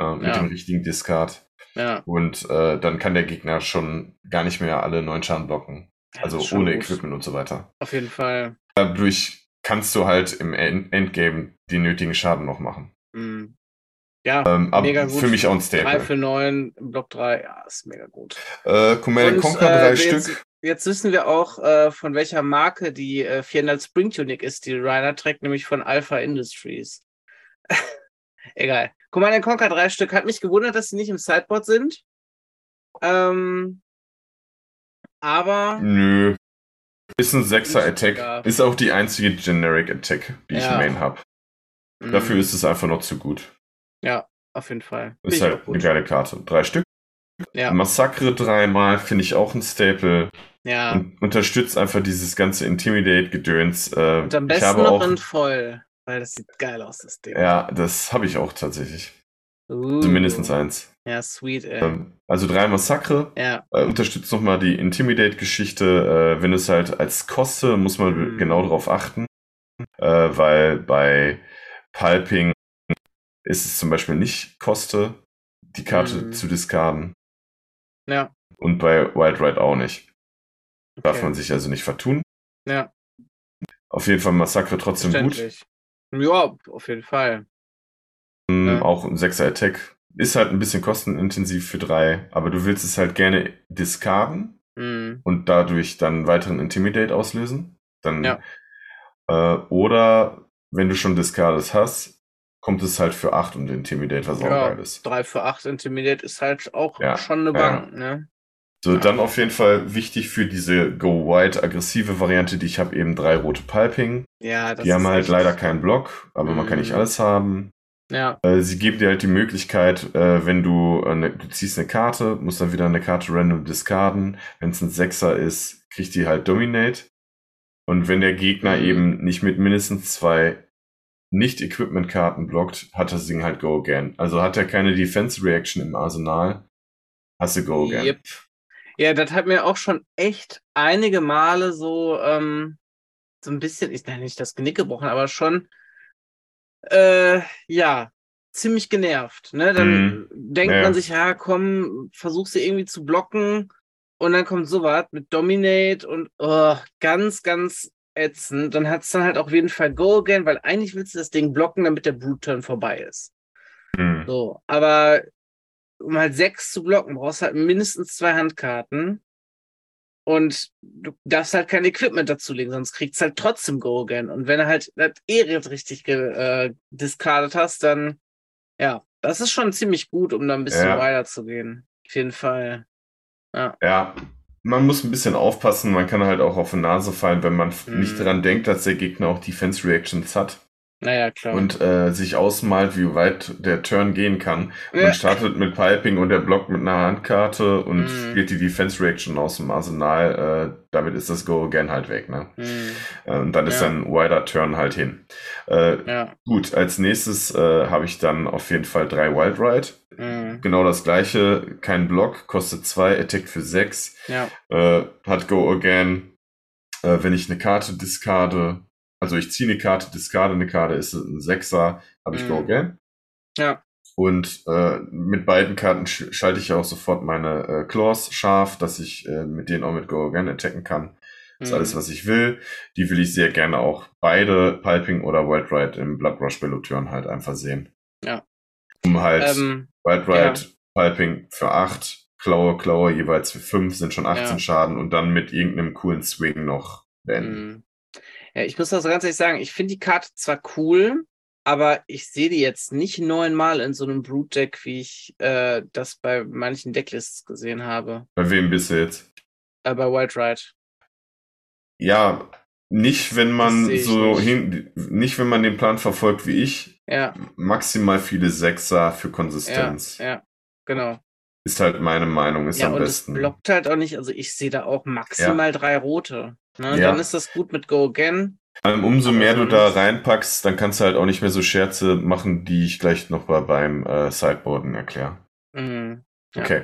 äh, mit ja. dem richtigen Discard. Ja. Und äh, dann kann der Gegner schon gar nicht mehr alle neun Schaden blocken. Also ohne gut. Equipment und so weiter. Auf jeden Fall. Dadurch kannst du halt im Endgame die nötigen Schaden noch machen. Mhm. Ja, ähm, mega gut. Für mich auch ein Staple. 3 für 9, Block 3, ja, ist mega gut. Äh, Command Conquer, äh, drei Stück. Jetzt, jetzt, wissen wir auch, äh, von welcher Marke die äh, 400 Spring Tunic ist, die Ryder trägt, nämlich von Alpha Industries. Egal. Command Conquer, drei Stück. Hat mich gewundert, dass sie nicht im Sideboard sind. Ähm, aber. Nö. Ist ein 6er Attack. Ist auch die einzige Generic Attack, die ja. ich Main habe. Mhm. Dafür ist es einfach noch zu gut. Ja, auf jeden Fall. Ist halt eine geile Karte. Drei Stück. Ja. Massacre dreimal finde ich auch ein Staple. Ja. Und unterstützt einfach dieses ganze Intimidate-Gedöns. Äh, Und am besten noch auch, in voll, weil das sieht geil aus, das Ding. Ja, das habe ich auch tatsächlich. Uh. Also mindestens eins. Ja, sweet, ey. Ähm, also drei Massacre. Ja. Äh, unterstützt nochmal die Intimidate-Geschichte. Äh, wenn es halt als Koste, muss man mhm. genau darauf achten. Äh, weil bei Pulping ist es zum Beispiel nicht Koste, die Karte mhm. zu diskarden. Ja. Und bei Wild Ride auch nicht. Okay. Darf man sich also nicht vertun. Ja. Auf jeden Fall Massacre trotzdem gut. Ja, auf jeden Fall. Ähm, ja. Auch ein 6er Attack. Ist halt ein bisschen kostenintensiv für drei, aber du willst es halt gerne diskarden mhm. und dadurch dann weiteren Intimidate auslösen. Dann, ja. äh, oder wenn du schon discardet hast, kommt es halt für 8 und Intimidate, was auch ja, geil ist. 3 für 8 Intimidate ist halt auch ja, schon eine Bank, ja. ne? So, dann auf jeden Fall wichtig für diese Go White aggressive Variante, die ich habe, eben drei rote Piping. Ja, das Die haben halt leider keinen Block, aber mm. man kann nicht mhm. alles haben. Ja. Äh, sie geben dir halt die Möglichkeit, äh, wenn du, eine, du ziehst eine Karte, musst dann wieder eine Karte random discarden. Wenn es ein Sechser ist, kriegt die halt Dominate. Und wenn der Gegner mhm. eben nicht mit mindestens zwei nicht-Equipment-Karten blockt, hat das Ding halt Go Again. Also hat er keine Defense-Reaction im Arsenal, hast du Go Again. Yep. Ja, das hat mir auch schon echt einige Male so, ähm, so ein bisschen, ich nenne nicht das Genick gebrochen, aber schon, äh, ja, ziemlich genervt. Ne? Dann mm. denkt ja. man sich, ja, komm, versuch sie irgendwie zu blocken und dann kommt sowas mit Dominate und oh, ganz, ganz ätzend. Dann hat es dann halt auch auf jeden Fall Go Again, weil eigentlich willst du das Ding blocken, damit der Brute Turn vorbei ist. Mhm. So, aber um halt sechs zu blocken, brauchst du halt mindestens zwei Handkarten. Und du darfst halt kein Equipment dazulegen, sonst kriegst du halt trotzdem Go Again. Und wenn du halt das E-Red richtig äh, discardet hast, dann, ja, das ist schon ziemlich gut, um da ein bisschen ja. weiter zu gehen. Auf jeden Fall. Ja. Ja, man muss ein bisschen aufpassen, man kann halt auch auf die Nase fallen, wenn man mhm. nicht daran denkt, dass der Gegner auch Defense Reactions hat. Naja, klar. Und äh, sich ausmalt, wie weit der Turn gehen kann. Man startet mit Piping und der blockt mit einer Handkarte und mm. spielt die Defense Reaction aus dem Arsenal. Äh, damit ist das Go Again halt weg. Ne? Mm. Äh, und dann ist ja. ein wider Turn halt hin. Äh, ja. Gut, als nächstes äh, habe ich dann auf jeden Fall drei Wild Ride. Mm. Genau das gleiche. Kein Block, kostet zwei, Attack für sechs. Ja. Hat Go Again. Wenn ich eine Karte discarde, also ich ziehe eine Karte, discarde eine Karte, ist ein Sechser, habe ich mhm. Go Again. Ja. Und äh, mit beiden Karten sch schalte ich auch sofort meine äh, Claws scharf, dass ich äh, mit denen auch mit Go Again attacken kann. Das ist mhm. alles, was ich will. Die will ich sehr gerne auch beide Piping oder Wild Ride im Blood Rush Turn halt einfach sehen. Ja. Um halt ähm, Wild Ride, ja. Piping für acht, Klaue, Klaue jeweils für fünf sind schon 18 ja. Schaden und dann mit irgendeinem coolen Swing noch beenden. Mhm. Ja, ich muss das ganz ehrlich sagen, ich finde die Karte zwar cool, aber ich sehe die jetzt nicht neunmal in so einem Brute-Deck, wie ich äh, das bei manchen Decklists gesehen habe. Bei wem bist du jetzt? Äh, bei White Ride. Ja, nicht wenn man so nicht. hin, nicht wenn man den Plan verfolgt wie ich. Ja. Maximal viele Sechser für Konsistenz. Ja, ja genau. Ist halt meine Meinung, ist ja, am und besten. Es blockt halt auch nicht, also ich sehe da auch maximal ja. drei rote. Ne? Ja. Dann ist das gut mit Go Again. Um, umso mehr du da reinpackst, dann kannst du halt auch nicht mehr so Scherze machen, die ich gleich noch mal beim äh, Sideboarden erkläre. Mhm. Ja. Okay,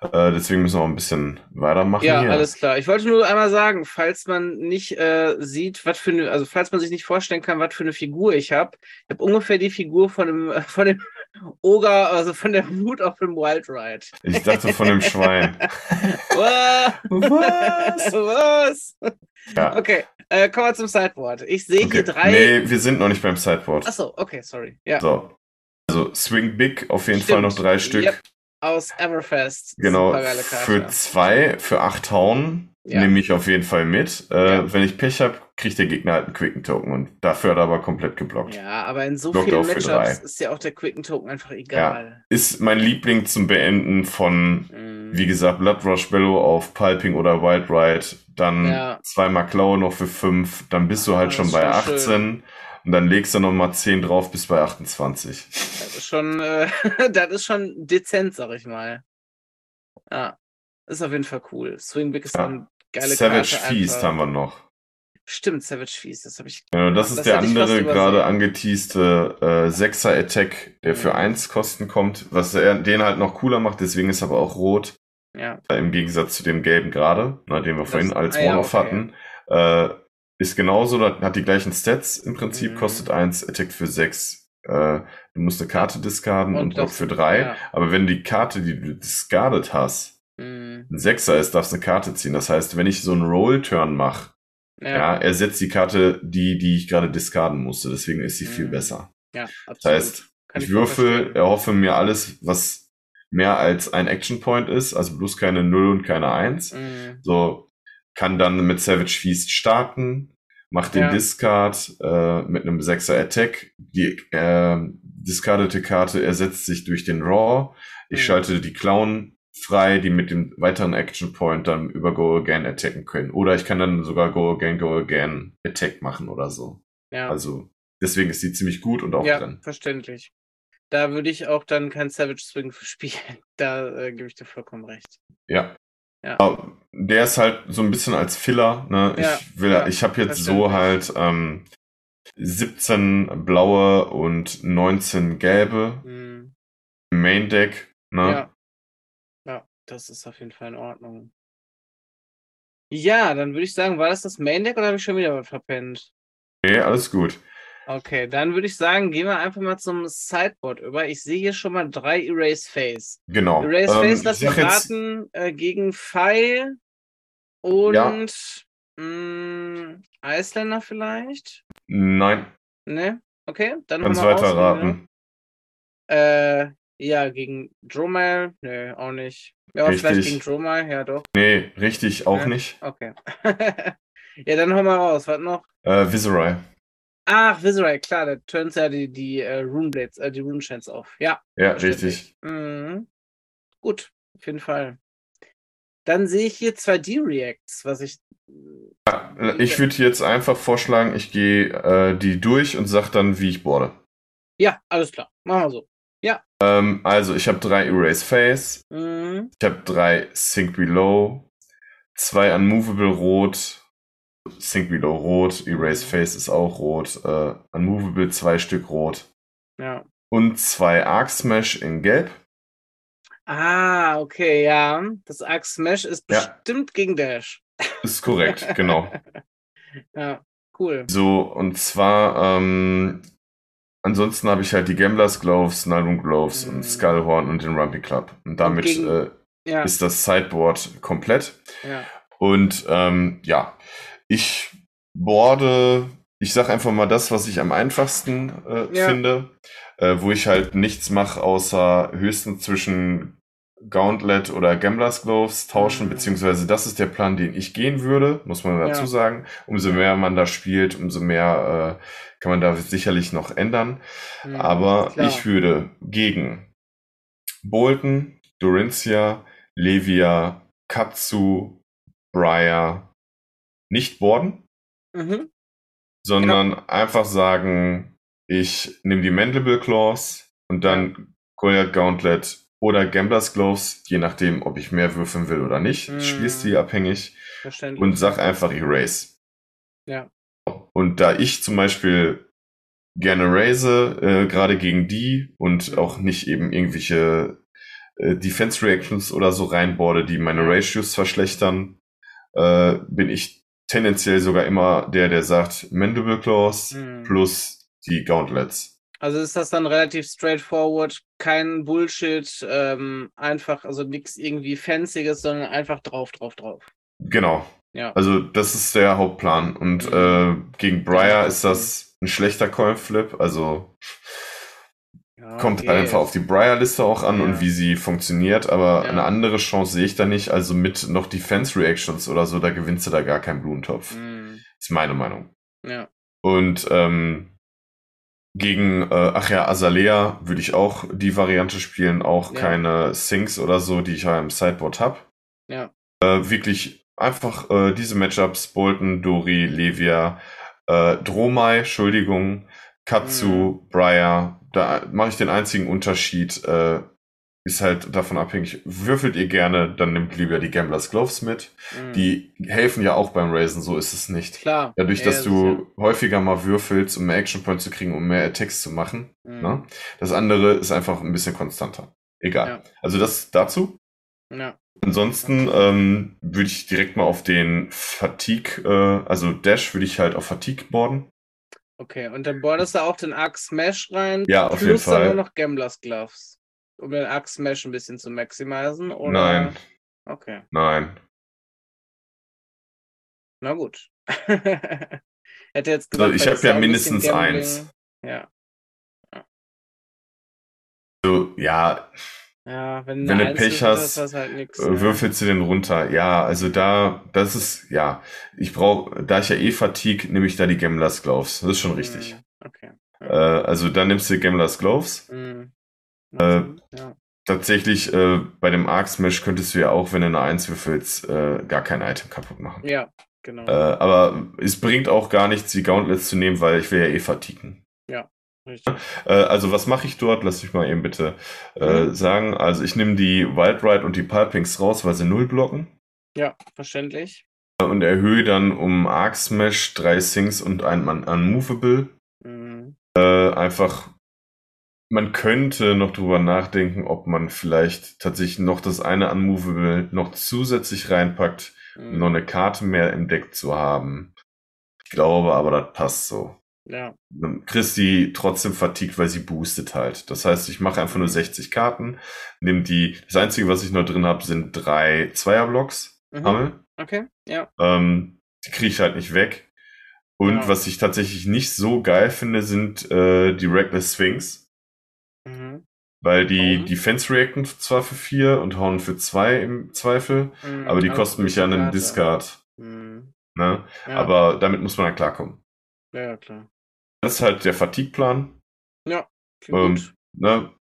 äh, deswegen müssen wir auch ein bisschen weitermachen. Ja, hier. alles klar. Ich wollte nur einmal sagen, falls man nicht äh, sieht, was für eine, also falls man sich nicht vorstellen kann, was für eine Figur ich habe, ich habe ungefähr die Figur von dem, von dem Oger, also von der Wut auf dem Wild Ride. Ich dachte von dem Schwein. Was? Was? Ja. Okay, äh, kommen wir zum Sideboard. Ich sehe okay. hier drei. Nee, wir sind noch nicht beim Sideboard. Achso, okay, sorry. Ja. So. Also Swing Big auf jeden Stimmt. Fall noch drei Stück. Yep. Aus Everfest. Genau. Für zwei, für acht Town ja. nehme ich auf jeden Fall mit. Äh, ja. Wenn ich Pech habe, kriegt der Gegner halt einen Quicken-Token und dafür hat er aber komplett geblockt. Ja, aber in so Blockt vielen Matchups ist ja auch der Quicken-Token einfach egal. Ja. Ist mein Liebling zum Beenden von, mm. wie gesagt, Blood Rush Bellow auf Pulping oder Wild Ride. Dann ja. zweimal Klaue noch für fünf. Dann bist du halt oh, schon bei 18. Schön. Und dann legst du noch mal 10 drauf bis bei 28. Das ist schon, äh, das ist schon dezent, sag ich mal. Ja. Ist auf jeden Fall cool. Swing Big ist ja. eine geile Savage Karte Feast einfach. haben wir noch. Stimmt, Savage Feast, das habe ich. Ja, das ist das der andere gerade angeteaste äh, 6er Attack, der für 1 mhm. Kosten kommt, was er, den halt noch cooler macht, deswegen ist aber auch rot. Ja. Im Gegensatz zu dem gelben gerade, ne, den wir das, vorhin als ah, One-Off okay. hatten. Äh, ist genauso, hat die gleichen Stats im Prinzip, mhm. kostet 1, Attack für 6. Äh, du musst eine Karte discarden und, und Block für 3. Ja. Aber wenn die Karte, die du discardet hast, mhm. ein Sechser ist, darfst eine Karte ziehen. Das heißt, wenn ich so einen Roll-Turn mache, ja. ja, ersetzt die Karte die, die ich gerade discarden musste. Deswegen ist sie mhm. viel besser. Ja, absolut. Das heißt, Kann ich würfel, erhoffe mir alles, was mehr als ein Action Point ist, also bloß keine 0 und keine 1. Mhm. So, kann dann mit Savage Feast starten, macht den ja. Discard äh, mit einem 6er Attack. Die äh, discardete Karte ersetzt sich durch den Raw. Ich mhm. schalte die Clown frei, die mit dem weiteren Action Point dann über Go Again attacken können. Oder ich kann dann sogar Go Again, Go Again Attack machen oder so. Ja. Also deswegen ist die ziemlich gut und auch ja, drin. verständlich. Da würde ich auch dann kein Savage Swing spielen. Da äh, gebe ich dir vollkommen recht. Ja. ja. Der ist halt so ein bisschen als Filler. Ne? Ja, ich will, ja, ich habe jetzt so halt ähm, 17 blaue und 19 gelbe mhm. Main Deck. Ne? Ja. Das ist auf jeden Fall in Ordnung. Ja, dann würde ich sagen, war das das Main Deck oder habe ich schon wieder was verpennt? Nee, alles gut. Okay, dann würde ich sagen, gehen wir einfach mal zum Sideboard über. Ich sehe hier schon mal drei Erase Face. Genau. Erase Face, ähm, lass mich raten, äh, gegen Pfeil und ja. mh, mm, Eisländer vielleicht? Nein. Ne? Okay, dann Kannst weiter raten. Äh, ja, gegen Dromel? Nö, auch nicht. Ja, richtig. vielleicht gegen Dromel, ja doch. Nee, richtig auch ja. nicht. Okay. ja, dann hau mal raus. Was noch? Äh, Viserai. Ach, Viserai, klar, da turns ja die, die äh, Runeblades, äh, die Runechants auf. Ja. Ja, richtig. Mhm. Gut, auf jeden Fall. Dann sehe ich hier zwei D-Reacts, was ich Ja, ich würde jetzt einfach vorschlagen, ich gehe äh, die durch und sag dann, wie ich boarde. Ja, alles klar. Machen wir so. Ähm, also, ich habe drei Erase Face. Mhm. Ich habe drei Sink Below. Zwei Unmovable Rot. Sink Below Rot. Erase Face ist auch rot. Äh, Unmovable zwei Stück rot. Ja. Und zwei Arc Smash in Gelb. Ah, okay, ja. Das Arc Smash ist bestimmt ja. gegen Dash. Ist korrekt, genau. ja, cool. So, und zwar, ähm, ansonsten habe ich halt die Gamblers Gloves, Nalum Gloves mhm. und Skullhorn und den Rumpy Club. Und damit gegen, äh, ja. ist das Sideboard komplett. Ja. Und ähm, ja, ich boarde, ich sag einfach mal das, was ich am einfachsten äh, ja. finde, äh, wo ich halt nichts mache, außer höchstens zwischen Gauntlet oder Gamblers Gloves tauschen, mhm. beziehungsweise das ist der Plan, den ich gehen würde, muss man dazu ja. sagen. Umso mehr man da spielt, umso mehr äh, kann man da sicherlich noch ändern. Mhm, Aber klar. ich würde gegen Bolton, Dorinthia, Levia, Katsu, Briar nicht boarden, mhm. sondern genau. einfach sagen, ich nehme die Mandible Claws und dann Goliath Gauntlet oder Gamblers Gloves, je nachdem, ob ich mehr würfeln will oder nicht, mm. Spielstil abhängig und sag einfach Erase. Ja. Und da ich zum Beispiel gerne raise, äh, gerade gegen die und auch nicht eben irgendwelche äh, Defense Reactions oder so reinboarde, die meine Ratios verschlechtern, äh, bin ich tendenziell sogar immer der, der sagt Mandible Claws mm. plus die Gauntlets. Also ist das dann relativ straightforward, kein Bullshit, ähm, einfach, also nichts irgendwie Fancyes, sondern einfach drauf, drauf, drauf. Genau. Ja. Also das ist der Hauptplan. Und äh, gegen Briar ist das ein schlechter Coinflip, also ja, kommt okay. einfach auf die Briar-Liste auch an ja. und wie sie funktioniert, aber ja. eine andere Chance sehe ich da nicht. Also mit noch Defense-Reactions oder so, da gewinnst du da gar keinen Blumentopf. Mhm. Ist meine Meinung. Ja. Und ähm, gegen, äh, ach ja, Azalea würde ich auch die Variante spielen, auch ja. keine Sinks oder so, die ich ja im Sideboard habe. Ja. Äh, wirklich einfach äh, diese Matchups, Bolton, Dori, Levia, äh, Dromai, Entschuldigung, Katsu, mhm. Briar, da mache ich den einzigen Unterschied, äh, ist halt davon abhängig, würfelt ihr gerne, dann nimmt lieber die Gamblers Gloves mit. Mhm. Die helfen ja auch beim Raisen, so ist es nicht. Klar. Dadurch, ja, dass das du ja. häufiger mal würfelst, um mehr Action Points zu kriegen, um mehr Attacks zu machen. Mhm. Ne? Das andere ist einfach ein bisschen konstanter. Egal. Ja. Also das dazu. Ja. Ansonsten ähm, würde ich direkt mal auf den Fatigue, äh, also Dash würde ich halt auf Fatigue boarden. Okay, und dann boardest du auch den Arc Smash rein. Ja, auf jeden Fall. Plus dann nur noch Gamblers Gloves um den Arc Smash ein bisschen zu maximisen? Oder? Nein. Okay. Nein. Na gut. Hätte jetzt gesagt, also ich habe ja mindestens eins. Ja. ja. So, ja. Ja, wenn, wenn du Pech hast, hast halt nix, äh, würfelst du den runter. Ja, also da, das ist, ja, ich brauche, da ich ja eh Fatigue, nehme ich da die Gamblers Gloves. Das ist schon richtig. Hm, okay. Ja. Äh, also dann nimmst du Gamblers Gloves. Mhm. Äh, ja. Tatsächlich, äh, bei dem Arc Smash könntest du ja auch, wenn du eine 1 würfelst, äh, gar kein Item kaputt machen. Ja, genau. Äh, aber es bringt auch gar nichts, die Gauntlets zu nehmen, weil ich will ja eh vertiken. Ja, richtig. Äh, also, was mache ich dort? Lass mich mal eben bitte äh, mhm. sagen. Also, ich nehme die Wild Ride und die Pulpings raus, weil sie null blocken. Ja, verständlich. Und erhöhe dann um Arc Smash drei Sings und ein Unmovable. Mhm. einfach man könnte noch drüber nachdenken, ob man vielleicht tatsächlich noch das eine Unmovable noch zusätzlich reinpackt, mhm. noch eine Karte mehr im Deck zu haben. Ich glaube aber, das passt so. Ja. Die trotzdem vertiegt, weil sie boostet halt. Das heißt, ich mache einfach nur 60 mhm. Karten, nehme die, das einzige, was ich noch drin habe, sind drei Zweierblocks. Mhm. Okay, ja. Ähm, die kriege ich halt nicht weg. Und genau. was ich tatsächlich nicht so geil finde, sind äh, die Reckless Sphinx. Mhm. Weil die mhm. Defense reacten zwar für vier und hauen für zwei im Zweifel, mhm, aber die kosten mich ja einen Discard. Mhm. Ne? Ja. Aber damit muss man dann klarkommen. Ja, ja, klar. Das ist halt der Fatigue-Plan. Ja, ähm, ne?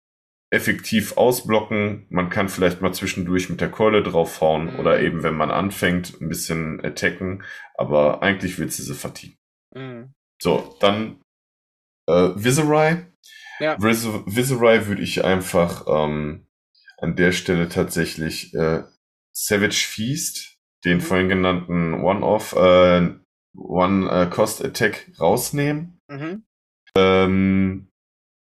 effektiv ausblocken. Man kann vielleicht mal zwischendurch mit der Keule draufhauen mhm. oder eben, wenn man anfängt, ein bisschen attacken. Aber eigentlich willst du sie vertiegen. Mhm. So, dann äh, Viserai. Ja. Vis Viserai würde ich einfach ähm, an der Stelle tatsächlich äh, Savage Feast, den mhm. vorhin genannten One-Off, äh, One-Cost-Attack rausnehmen. Mhm. Ähm,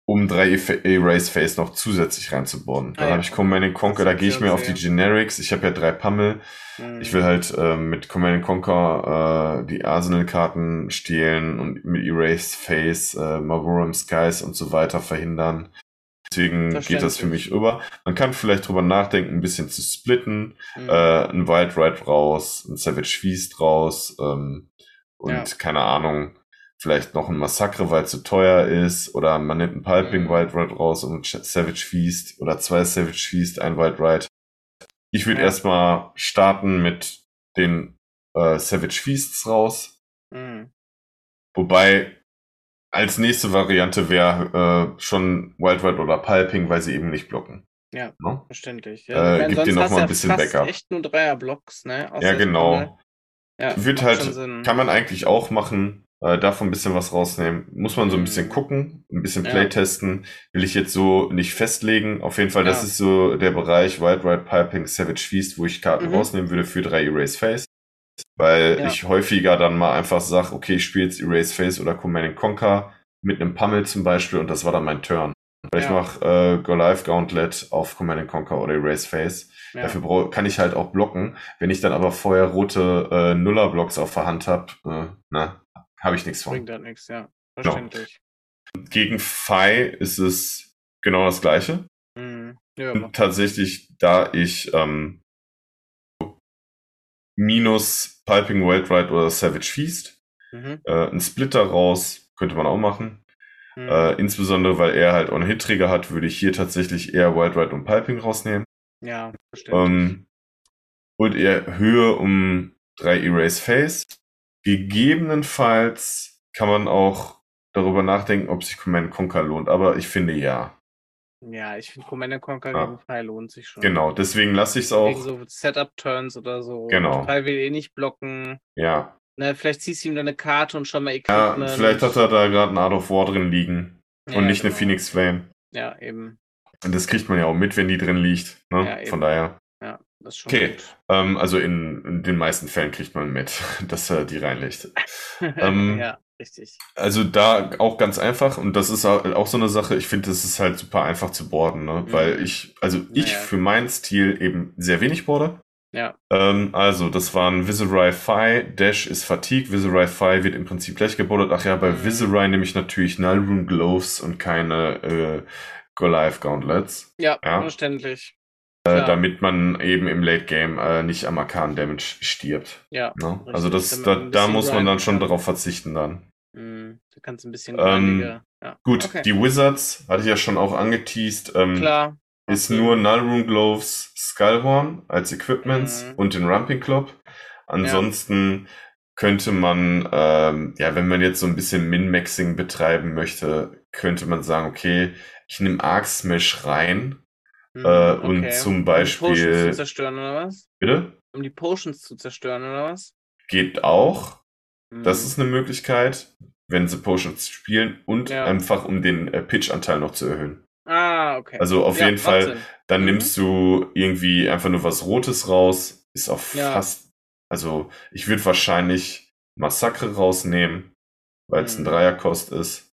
um drei Erase Face noch zusätzlich reinzubauen. Ah, da ja. habe ich Command Conquer, da gehe ich mir auf die Generics. Ich habe ja drei Pummel. Mhm. Ich will halt äh, mit Command Conquer äh, die Arsenal-Karten stehlen und mit Erase Face, äh, Marvorum Skies und so weiter verhindern. Deswegen geht das für mich über. Man kann vielleicht drüber nachdenken, ein bisschen zu splitten, mhm. äh, ein Wild Ride raus, ein Savage Feast raus ähm, und ja. keine Ahnung, vielleicht noch ein Massacre, weil es zu teuer ist, oder man nimmt ein Pulping mhm. Wild Ride raus und Savage Feast oder zwei Savage Feast, ein Wild Ride. Ich würde ja. erstmal starten mit den äh, Savage Feasts raus. Mhm. Wobei als nächste Variante wäre äh, schon Wild Ride oder Pulping, weil sie eben nicht blocken. Ja, no? Ne? verständlich. Ja. Äh, gibt dir noch mal ein bisschen Backup. echt nur Dreier-Blocks, ne? Außer ja, genau. Ja, Wird halt, kann man eigentlich auch machen, äh, davon ein bisschen was rausnehmen. Muss man so ein bisschen mhm. gucken, ein bisschen Playtesten. Will ich jetzt so nicht festlegen. Auf jeden Fall, das ist so der Bereich Wild Ride Piping Savage Feast, wo ich Karten mhm. rausnehmen würde für drei Erase Face. Weil ich häufiger dann mal einfach sage, okay, ich spiele jetzt Erase Face oder Command Conquer mit einem Pummel zum Beispiel und das war dann mein Turn. Oder ja. ich mache äh, Go Live Gauntlet auf Command Conquer oder Erase Face. Ja. Dafür kann ich halt auch blocken. Wenn ich dann aber vorher rote äh, Nuller-Blocks auf der Hand habe, äh, na, habe ich nichts von. Bringt halt nichts, ja. Genau. Verständlich. Genau. Gegen Phi ist es genau das gleiche. Mhm. Ja, tatsächlich, da ich ähm, minus Piping Wild Ride oder Savage Feast. Mhm. Äh, ein Splitter raus, könnte man auch machen. Mhm. Äh, insbesondere, weil er halt On-Hit-Trigger hat, würde ich hier tatsächlich eher Wild Ride und Piping rausnehmen. Ja, verständlich. Ähm, und eher Höhe um drei Erase Face. Gegebenenfalls kann man auch darüber nachdenken, ob sich Command Conquer lohnt, aber ich finde ja. Ja, ich finde Command Conquer ja. gegen Pfeil lohnt sich schon. Genau, deswegen lasse ich es auch. Gegen so Setup-Turns oder so. Genau. Pfeil will eh nicht blocken. Ja. Ne, vielleicht ziehst du ihm dann eine Karte und schon mal Equipment. Ja, vielleicht hat er da gerade ein Art of War drin liegen. Ja, und nicht genau. eine Phoenix Flame. Ja, eben. Und das kriegt man ja auch mit, wenn die drin liegt. Ne? Ja. Von daher. Das ist schon Okay, ähm, also in, in, den meisten Fällen kriegt man mit, dass er die reinlegt. ähm, ja. Richtig. Also da auch ganz einfach und das ist auch so eine Sache, ich finde, das ist halt super einfach zu boarden, ne? Mhm. weil ich, also ich naja. für meinen Stil eben sehr wenig boarde. Ja. Ähm, also, das waren Viserai Phi, Dash ist Fatigue, Viserai Phi wird im Prinzip gleich gebordet. Ach ja, bei mhm. Viserai nehme ich natürlich Null Rune Gloves und keine äh, Goliath Gauntlets. Ja, ja. verständlich. Äh, damit man eben im Late Game äh, nicht am Arkan Damage stirbt. Ja. Ne? Also das, da, da muss man dann schon darauf verzichten dann. Mm, du kannst ein bisschen ähm, ja. Gut, okay. die Wizards hatte ich ja schon auch angeteased. Ähm, Klar. Ist okay. nur Nullroom Gloves, Skullhorn als Equipments mhm. und den Ramping Club. Ansonsten ja. könnte man, ähm, ja, wenn man jetzt so ein bisschen Min-Maxing betreiben möchte, könnte man sagen, okay, ich nehme Arc Smash rein hm, äh, okay. und zum Beispiel. Um die Potions zu zerstören oder was? Bitte? Um die Potions zu zerstören oder was? Geht auch. Hm. Das ist eine Möglichkeit, wenn sie Potions spielen und ja. einfach um den äh, Pitch-Anteil noch zu erhöhen. Ah, okay. Also auf ja, jeden Fall, Sinn. dann mhm. nimmst du irgendwie einfach nur was Rotes raus. Ist auch ja. fast. Also ich würde wahrscheinlich Massacre rausnehmen, weil es mhm. ein Dreierkost ist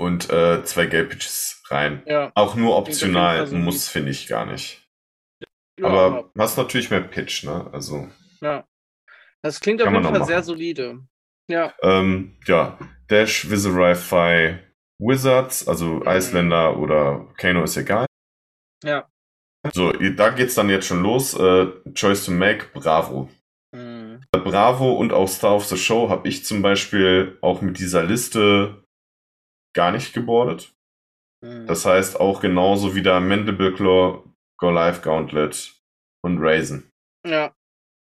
und äh, zwei Gelb-Pitches rein. Ja. Auch nur optional, muss, finde ich gar nicht. Ja, aber hast natürlich mehr Pitch, ne? Also. Ja. Das klingt auf jeden Fall sehr solide. Ja. Ähm, ja, Dash, Viserai, Wizards, also mhm. Isländer oder Kano ist egal. Ja. So, da geht's dann jetzt schon los. Äh, Choice to Make, Bravo. Mhm. Bravo und auch Star of the Show habe ich zum Beispiel auch mit dieser Liste gar nicht gebordet. Mhm. Das heißt auch genauso wie da Mandible Claw, Go Live Gauntlet und Raisin. Ja.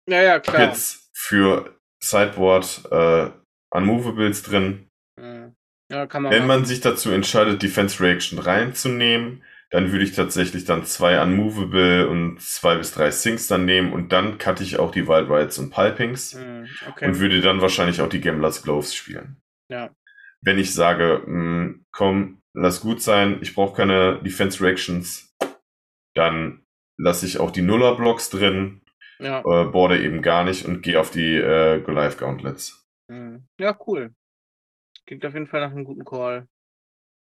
Ja, ja, klar. Jetzt für Sideboard äh, Unmovables drin. Mhm. Ja, kann man Wenn man sich dazu entscheidet, Defense Reaction reinzunehmen, dann würde ich tatsächlich dann zwei Unmovable und zwei bis drei Sinks dann nehmen und dann cutte ich auch die Wild Rides und Pulpings hm, okay. und würde dann wahrscheinlich auch die Gamblers Gloves spielen. Ja. Wenn ich sage, mh, hm, komm, lass gut sein, ich brauche keine Defense Reactions, dann lasse ich auch die Nuller Blocks drin, ja. äh, boarde eben gar nicht und gehe auf die äh, Goliath Gauntlets. Hm. Ja, cool. Klingt auf jeden Fall nach einem guten Call.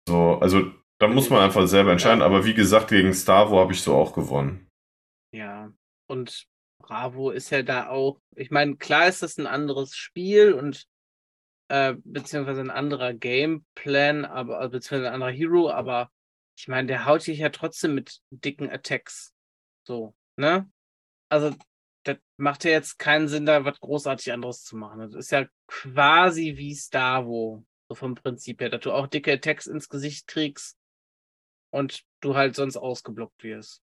So, also da muss man einfach selber entscheiden, ja. aber wie gesagt, gegen Stavo habe ich so auch gewonnen. Ja, und Bravo ist ja da auch, ich meine, klar ist das ein anderes Spiel und äh, beziehungsweise ein anderer Gameplan, aber also beziehungsweise ein anderer Hero, aber ich meine, der haut sich ja trotzdem mit dicken Attacks. So, ne? Also, das macht ja jetzt keinen Sinn, da was großartig anderes zu machen. Das ist ja quasi wie Stavo, so vom Prinzip her, dass du auch dicke Attacks ins Gesicht kriegst und du halt sonst ausgeblockt wirst.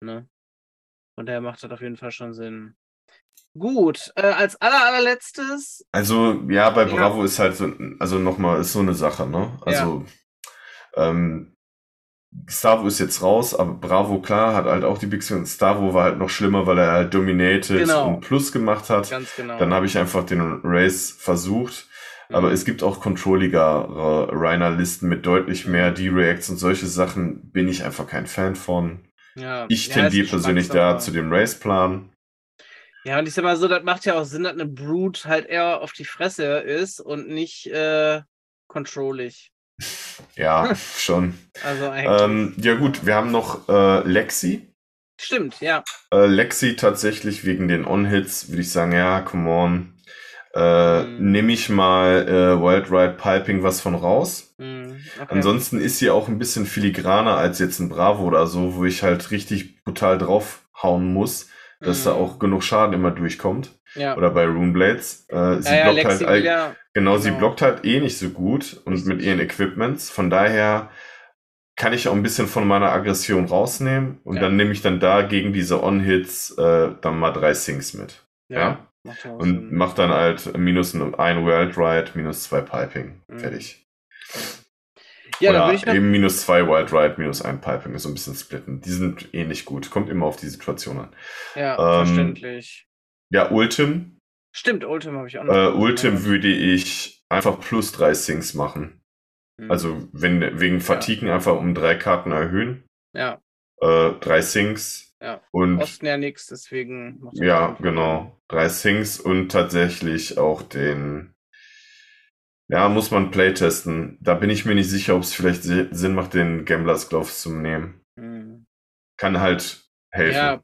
Ne? Und daher macht das auf jeden Fall schon Sinn. Gut, äh, als aller, allerletztes. Also, ja, bei Bravo ja. ist halt so, also nochmal, ist so eine Sache, ne? Also, ja. ähm, Stavo ist jetzt raus, aber Bravo, klar, hat halt auch die Big und Stavo war halt noch schlimmer, weil er halt Dominated genau. und Plus gemacht hat. Ganz genau. Dann habe ich einfach den Race versucht. Aber es gibt auch controlligere Reiner-Listen mit deutlich mehr D-Reacts und solche Sachen bin ich einfach kein Fan von. Ja, ich tendiere ja, persönlich da zu dem Race-Plan. Ja, und ich sag mal so, das macht ja auch Sinn, dass eine Brute halt eher auf die Fresse ist und nicht äh, controllig. Ja, schon. also eigentlich. Ähm, ja gut, wir haben noch äh, Lexi. Stimmt, ja. Äh, Lexi tatsächlich wegen den On-Hits würde ich sagen, ja, come on äh, mhm. nehme ich mal äh, Wild Ride Piping was von raus. Mhm. Okay. Ansonsten ist sie auch ein bisschen filigraner als jetzt ein Bravo oder so, wo ich halt richtig brutal draufhauen muss, dass mhm. da auch genug Schaden immer durchkommt. Ja. Oder bei Runeblades. Äh, sie ja, blockt ja, halt all, genau, genau, sie blockt halt eh nicht so gut und mit ihren Equipments. Von daher kann ich auch ein bisschen von meiner Aggression rausnehmen und dann nehme ich dann da gegen diese On-Hits äh, dann mal drei Sinks mit. ja? Macht und macht dann halt minus ein World Ride, minus zwei Piping. Mhm. Fertig. Ja, Oder dann würde ich noch... eben minus zwei Wild Ride, minus ein Piping, so ein bisschen splitten. Die sind eh nicht gut. Kommt immer auf die Situation an. Ja, ähm, verständlich. Ja, Ultim. Stimmt, Ultim habe ich auch noch. Äh, Ultim würde ich einfach plus drei Sinks machen. Mhm. Also wenn, wegen Fatigen ja. einfach um drei Karten erhöhen. Ja. Äh, drei Sinks, ja. Und Osten ja nichts, deswegen. Ja, genau. Drei Sings und tatsächlich auch den. Ja, muss man playtesten. Da bin ich mir nicht sicher, ob es vielleicht Sinn macht, den Gamblers Gloves zu nehmen. Mhm. Kann halt helfen. Ja,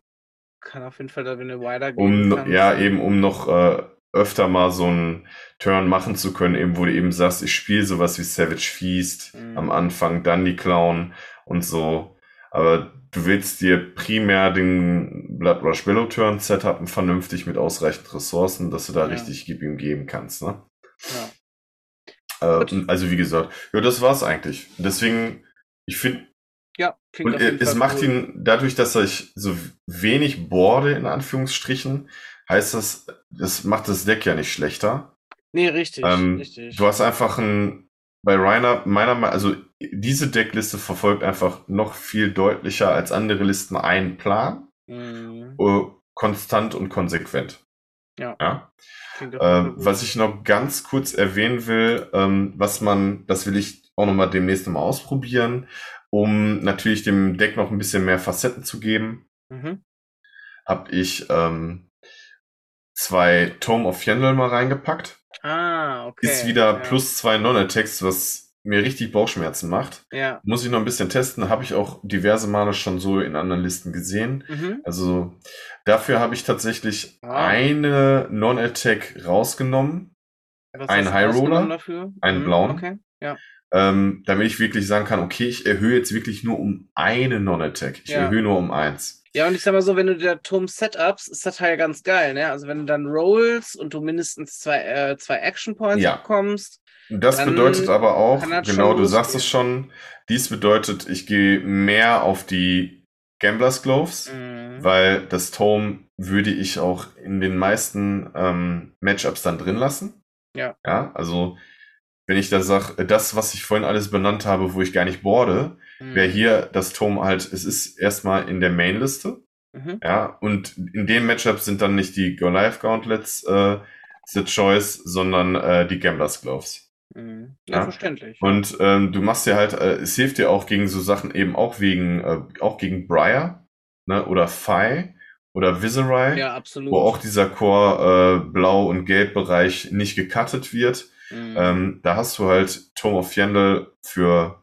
kann auf jeden Fall da eine wider gehen. Um, ja, eben um noch äh, öfter mal so einen Turn machen zu können, eben wo du eben sagst, ich spiele sowas wie Savage Feast mhm. am Anfang, dann die Clown und so. Aber du willst dir primär den Blood Rush Willow Turn Setup vernünftig mit ausreichend Ressourcen, dass du da ja. richtig Gib ihm geben kannst, ne? Ja. Äh, also wie gesagt, ja, das war's eigentlich. Deswegen, ich finde, ja, und es macht cool. ihn, dadurch, dass ich so wenig boarde, in Anführungsstrichen, heißt das, das macht das Deck ja nicht schlechter. Nee, richtig, ähm, richtig. Du hast einfach ein bei Rainer, meiner Meinung also diese Deckliste verfolgt einfach noch viel deutlicher als andere Listen einen Plan. Mhm. Uh, konstant und konsequent. Ja. ja? Äh, was ich noch ganz kurz erwähnen will, ähm, was man, das will ich auch noch mal demnächst mal ausprobieren, um natürlich dem Deck noch ein bisschen mehr Facetten zu geben, mhm. habe ich ähm, zwei Tome of Yendel mal reingepackt. Ah, okay. Ist wieder ja. plus zwei Non-Attacks, was mir richtig Bauchschmerzen macht. Ja. Muss ich noch ein bisschen testen. Habe ich auch diverse Male schon so in anderen Listen gesehen. Mhm. Also dafür habe ich tatsächlich ah. eine Non-Attack rausgenommen. Was einen High Roller, dafür? einen mhm. blauen. Okay. Ja. Ähm, damit ich wirklich sagen kann, okay, ich erhöhe jetzt wirklich nur um eine Non-Attack. Ich ja. erhöhe nur um eins. Ja, und ich sag mal so, wenn du der Turm Setups, ist das halt ganz geil, ne? Also wenn du dann rollst und du mindestens zwei, äh, zwei Action Points ja. bekommst. Das bedeutet aber auch, genau, du sagst es schon, dies bedeutet, ich gehe mehr auf die Gamblers Gloves, mhm. weil das Tome würde ich auch in den meisten ähm, Matchups dann drin lassen. Ja. Ja, also wenn ich da sage, das, was ich vorhin alles benannt habe, wo ich gar nicht boarde, mhm. wäre hier das Tome halt, es ist erstmal in der Mainliste. Mhm. Ja, und in dem Matchup sind dann nicht die Goliath Gauntlets äh, the choice, sondern äh, die Gamblers Gloves. Mhm. Ja, ja, verständlich. Und ähm, du machst dir halt, äh, es hilft dir auch gegen so Sachen eben auch wegen, äh, auch gegen Briar, ne, oder Phi oder Viserai, ja, absolut. wo auch dieser Core äh, Blau- und Gelb-Bereich nicht gecuttet wird. Mhm. Ähm, da hast du halt Tome of Yandel für,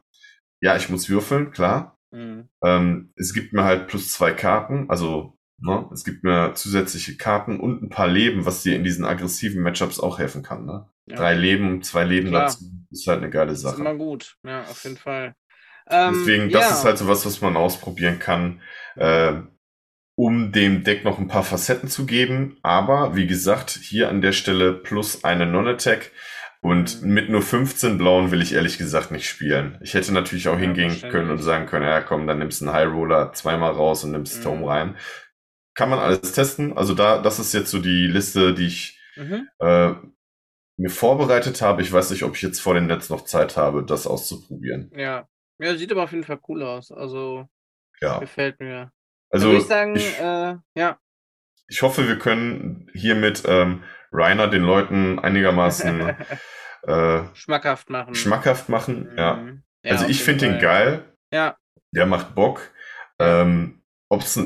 ja, ich muss würfeln, klar. Mhm. Ähm, es gibt mir halt plus zwei Karten, also ne, es gibt mir zusätzliche Karten und ein paar Leben, was dir in diesen aggressiven Matchups auch helfen kann. Ne? Ja. Drei Leben, zwei Leben klar. dazu ist halt eine geile Sache. Ist immer gut, ja, auf jeden Fall. Ähm, Deswegen, das ja. ist halt so was, was man ausprobieren kann. Äh, um dem Deck noch ein paar Facetten zu geben. Aber wie gesagt, hier an der Stelle plus eine Non-Attack. Und mhm. mit nur 15 Blauen will ich ehrlich gesagt nicht spielen. Ich hätte natürlich auch ja, hingehen können und sagen können, ja komm, dann nimmst du einen High Roller zweimal raus und nimmst mhm. Tome rein. Kann man alles testen. Also da, das ist jetzt so die Liste, die ich mhm. äh, mir vorbereitet habe. Ich weiß nicht, ob ich jetzt vor dem Netz noch Zeit habe, das auszuprobieren. Ja. Ja, sieht aber auf jeden Fall cool aus. Also ja. gefällt mir. Also würde ich sagen, ich, äh, ja. Ich hoffe, wir können hiermit ähm, Rainer den Leuten einigermaßen äh, schmackhaft machen. Schmackhaft machen, mhm. ja. ja. Also ich finde ihn geil. Ja. Der macht Bock. Ähm, ob's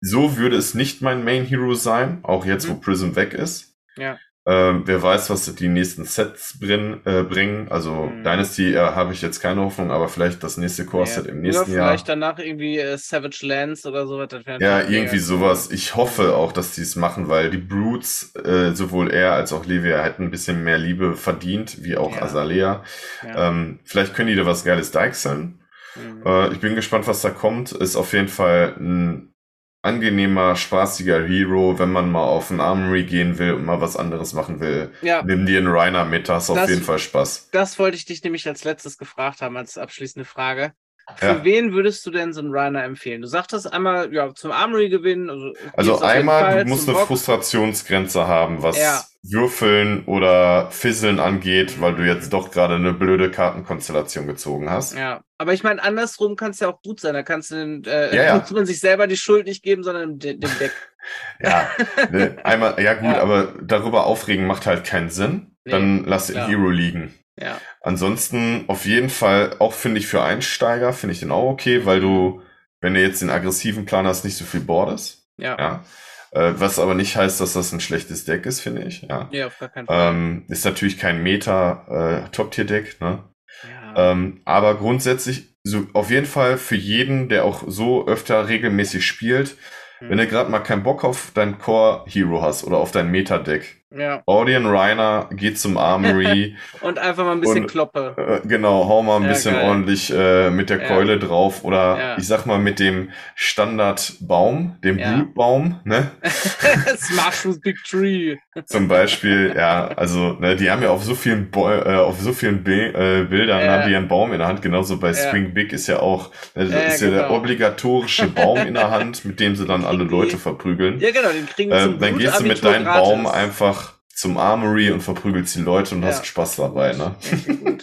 so würde es nicht mein Main Hero sein, auch jetzt, mhm. wo Prism weg ist. Ja. Ähm, wer weiß, was die nächsten Sets bring, äh, bringen. Also mhm. Dynasty äh, habe ich jetzt keine Hoffnung, aber vielleicht das nächste Core-Set ja. im nächsten Jahr. Vielleicht danach irgendwie äh, Savage Lands oder sowas. Ja, irgendwie sowas. Ich hoffe auch, dass die es machen, weil die Brutes, äh, sowohl er als auch Levia, hätten ein bisschen mehr Liebe verdient, wie auch ja. Azalea. Ja. Ähm, vielleicht können die da was Geiles deichseln. Mhm. Ich bin gespannt, was da kommt. Ist auf jeden Fall ein angenehmer, spaßiger Hero, wenn man mal auf ein Armory gehen will und mal was anderes machen will. Ja. Nimm dir einen Reiner mit, hast das, auf jeden Fall Spaß. Das wollte ich dich nämlich als letztes gefragt haben, als abschließende Frage. Für ja. wen würdest du denn so einen Reiner empfehlen? Du sagtest einmal, ja, zum Armory gewinnen. Also, also einmal, du musst eine Bock. Frustrationsgrenze haben, was ja. Würfeln oder Fisseln angeht, weil du jetzt doch gerade eine blöde Kartenkonstellation gezogen hast. Ja, aber ich meine, andersrum kann es ja auch gut sein. Da kannst du den, äh, ja, ja. muss man sich selber die Schuld nicht geben, sondern dem, dem Deck. ja, ne, einmal, ja gut, aber darüber aufregen macht halt keinen Sinn. Nee, Dann lass den Hero liegen. Ja. Ansonsten auf jeden Fall, auch finde ich für Einsteiger, finde ich den auch okay, weil du, wenn du jetzt den aggressiven Plan hast, nicht so viel boardest. Ja. ja. Äh, was aber nicht heißt, dass das ein schlechtes Deck ist, finde ich. Ja, ja auf gar keinen Fall. Ähm, ist natürlich kein Meta äh, ne? Ja. Ähm, aber grundsätzlich, so auf jeden Fall für jeden, der auch so öfter regelmäßig spielt, hm. wenn du gerade mal keinen Bock auf dein Core-Hero hast oder auf dein Meta-Deck, ja. Audion Reiner geht zum Armory. und einfach mal ein bisschen und, kloppe. Äh, genau, hau mal ein ja, bisschen geil. ordentlich äh, mit der Keule ja. drauf oder ja. ich sag mal mit dem Standardbaum, dem. Blutbaum, ne? Smash with Big Tree. Zum Beispiel, ja, also, ne, die haben ja auf so vielen Bo äh, auf so vielen Bi äh, Bildern haben die einen Baum in der Hand, genauso bei Swing Big ist ja auch, ne, ist ja genau. der obligatorische Baum in der Hand, mit dem sie dann alle Leute verprügeln. Ja, genau, den kriegen sie. Äh, dann gehst du mit deinem Baum einfach zum Armory und verprügelst die Leute und ja. hast Spaß dabei, ne?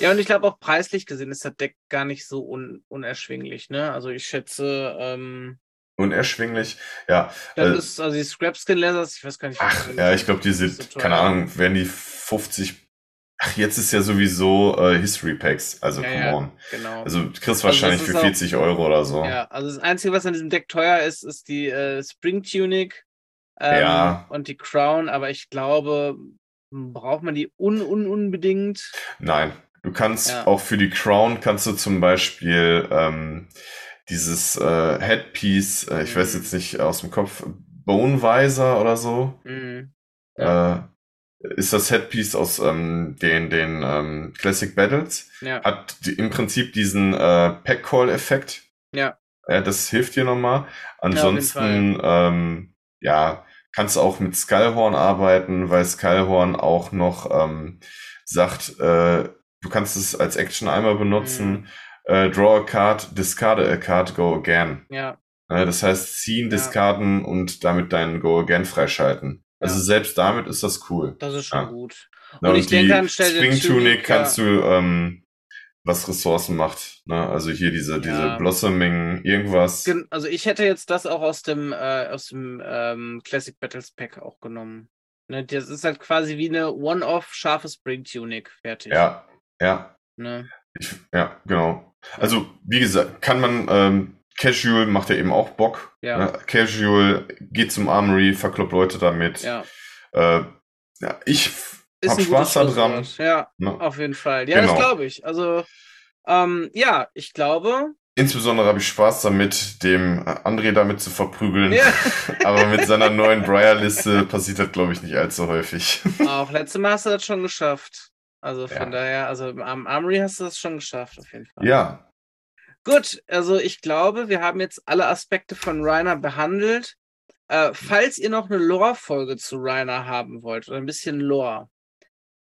ja, und ich glaube auch preislich gesehen ist das Deck gar nicht so un unerschwinglich, ne? Also ich schätze, ähm, Unerschwinglich, ja. Das äh, ist, also die Scrapskin Lasers, ich weiß gar nicht. Ach, ja, ich glaube, die sind, so keine Ahnung, werden die 50 Ach, jetzt ist ja sowieso äh, History Packs, also ja, come on. genau. Also du kriegst also wahrscheinlich für 40 auch, Euro oder so. Ja, also das Einzige, was an diesem Deck teuer ist, ist die äh, Spring Tunic ähm, ja. Und die Crown, aber ich glaube, braucht man die un, un unbedingt? Nein. Du kannst ja. auch für die Crown kannst du zum Beispiel ähm, dieses äh, Headpiece, äh, ich mhm. weiß jetzt nicht aus dem Kopf, Bonevisor oder so. Mhm. Ja. Äh, ist das Headpiece aus ähm, den, den ähm, Classic Battles. Ja. Hat die, im Prinzip diesen äh, Pack-Call-Effekt. Ja. ja. Das hilft dir nochmal. Ansonsten, ja, ähm, ja, kannst auch mit Skullhorn arbeiten, weil Skullhorn auch noch ähm, sagt, äh, du kannst es als Action einmal benutzen, mhm. äh, draw a card, discard a card, go again. Ja. Äh, das heißt, ziehen, ja. discarden und damit deinen Go again freischalten. Also ja. selbst damit ist das cool. Das ist schon ja. gut. Und, und ich denke an Spring Tunic kannst ja. du, ähm, was Ressourcen macht. Ne? Also hier diese, ja. diese Blossoming, irgendwas. Also ich hätte jetzt das auch aus dem, äh, aus dem ähm, Classic Battles Pack auch genommen. Ne? Das ist halt quasi wie eine One-Off scharfe Spring Tunic. Fertig. Ja, ja. Ne? Ich, ja, genau. Also, wie gesagt, kann man, ähm, Casual macht ja eben auch Bock. Ja. Ne? Casual geht zum Armory, verkloppt Leute damit. Ja. Äh, ja ich hab Spaß daran. Ja, ne? auf jeden Fall. Ja, genau. das glaube ich. Also, ähm, ja, ich glaube. Insbesondere habe ich Spaß damit, dem André damit zu verprügeln. Ja. Aber mit seiner neuen Briar-Liste passiert das, glaube ich, nicht allzu häufig. Auch letzte Mal hast du das schon geschafft. Also von ja. daher, also am Armory hast du das schon geschafft, auf jeden Fall. Ja. Gut, also ich glaube, wir haben jetzt alle Aspekte von Rainer behandelt. Äh, falls ihr noch eine Lore-Folge zu Rainer haben wollt oder ein bisschen Lore,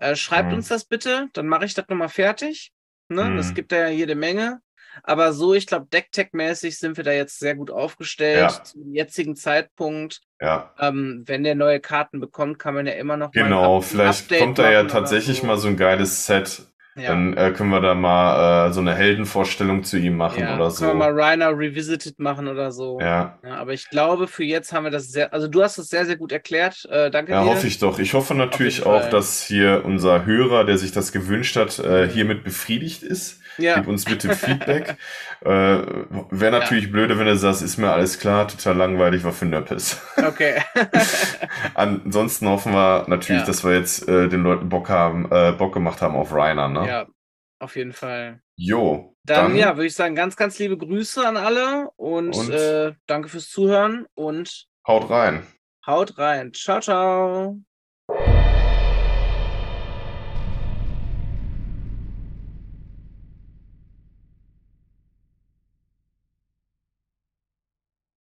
äh, schreibt mhm. uns das bitte, dann mache ich das nochmal fertig. Ne? Mhm. Das gibt ja jede Menge. Aber so, ich glaube, Decktech-mäßig sind wir da jetzt sehr gut aufgestellt ja. zum jetzigen Zeitpunkt. Ja. Ähm, wenn der neue Karten bekommt, kann man ja immer noch. Genau, vielleicht Update kommt da ja tatsächlich so. mal so ein geiles Set ja. Dann äh, können wir da mal äh, so eine Heldenvorstellung zu ihm machen ja, oder so. Können wir mal Rainer Revisited machen oder so. Ja. ja. Aber ich glaube, für jetzt haben wir das sehr, also du hast es sehr, sehr gut erklärt. Äh, danke ja, dir. Ja, hoffe ich doch. Ich hoffe natürlich auch, dass hier unser Hörer, der sich das gewünscht hat, äh, hiermit befriedigt ist. Ja. Gib uns bitte Feedback. äh, Wäre natürlich ja. blöde, wenn er sagt, ist mir alles klar, total langweilig, war für Nöppes. Okay. Ansonsten hoffen wir natürlich, ja. dass wir jetzt äh, den Leuten Bock haben, äh, Bock gemacht haben auf Rainer, ne? Ja, auf jeden Fall. Jo. Dann, dann ja, würde ich sagen, ganz, ganz liebe Grüße an alle und, und äh, danke fürs Zuhören und haut rein. Haut rein. Ciao, ciao.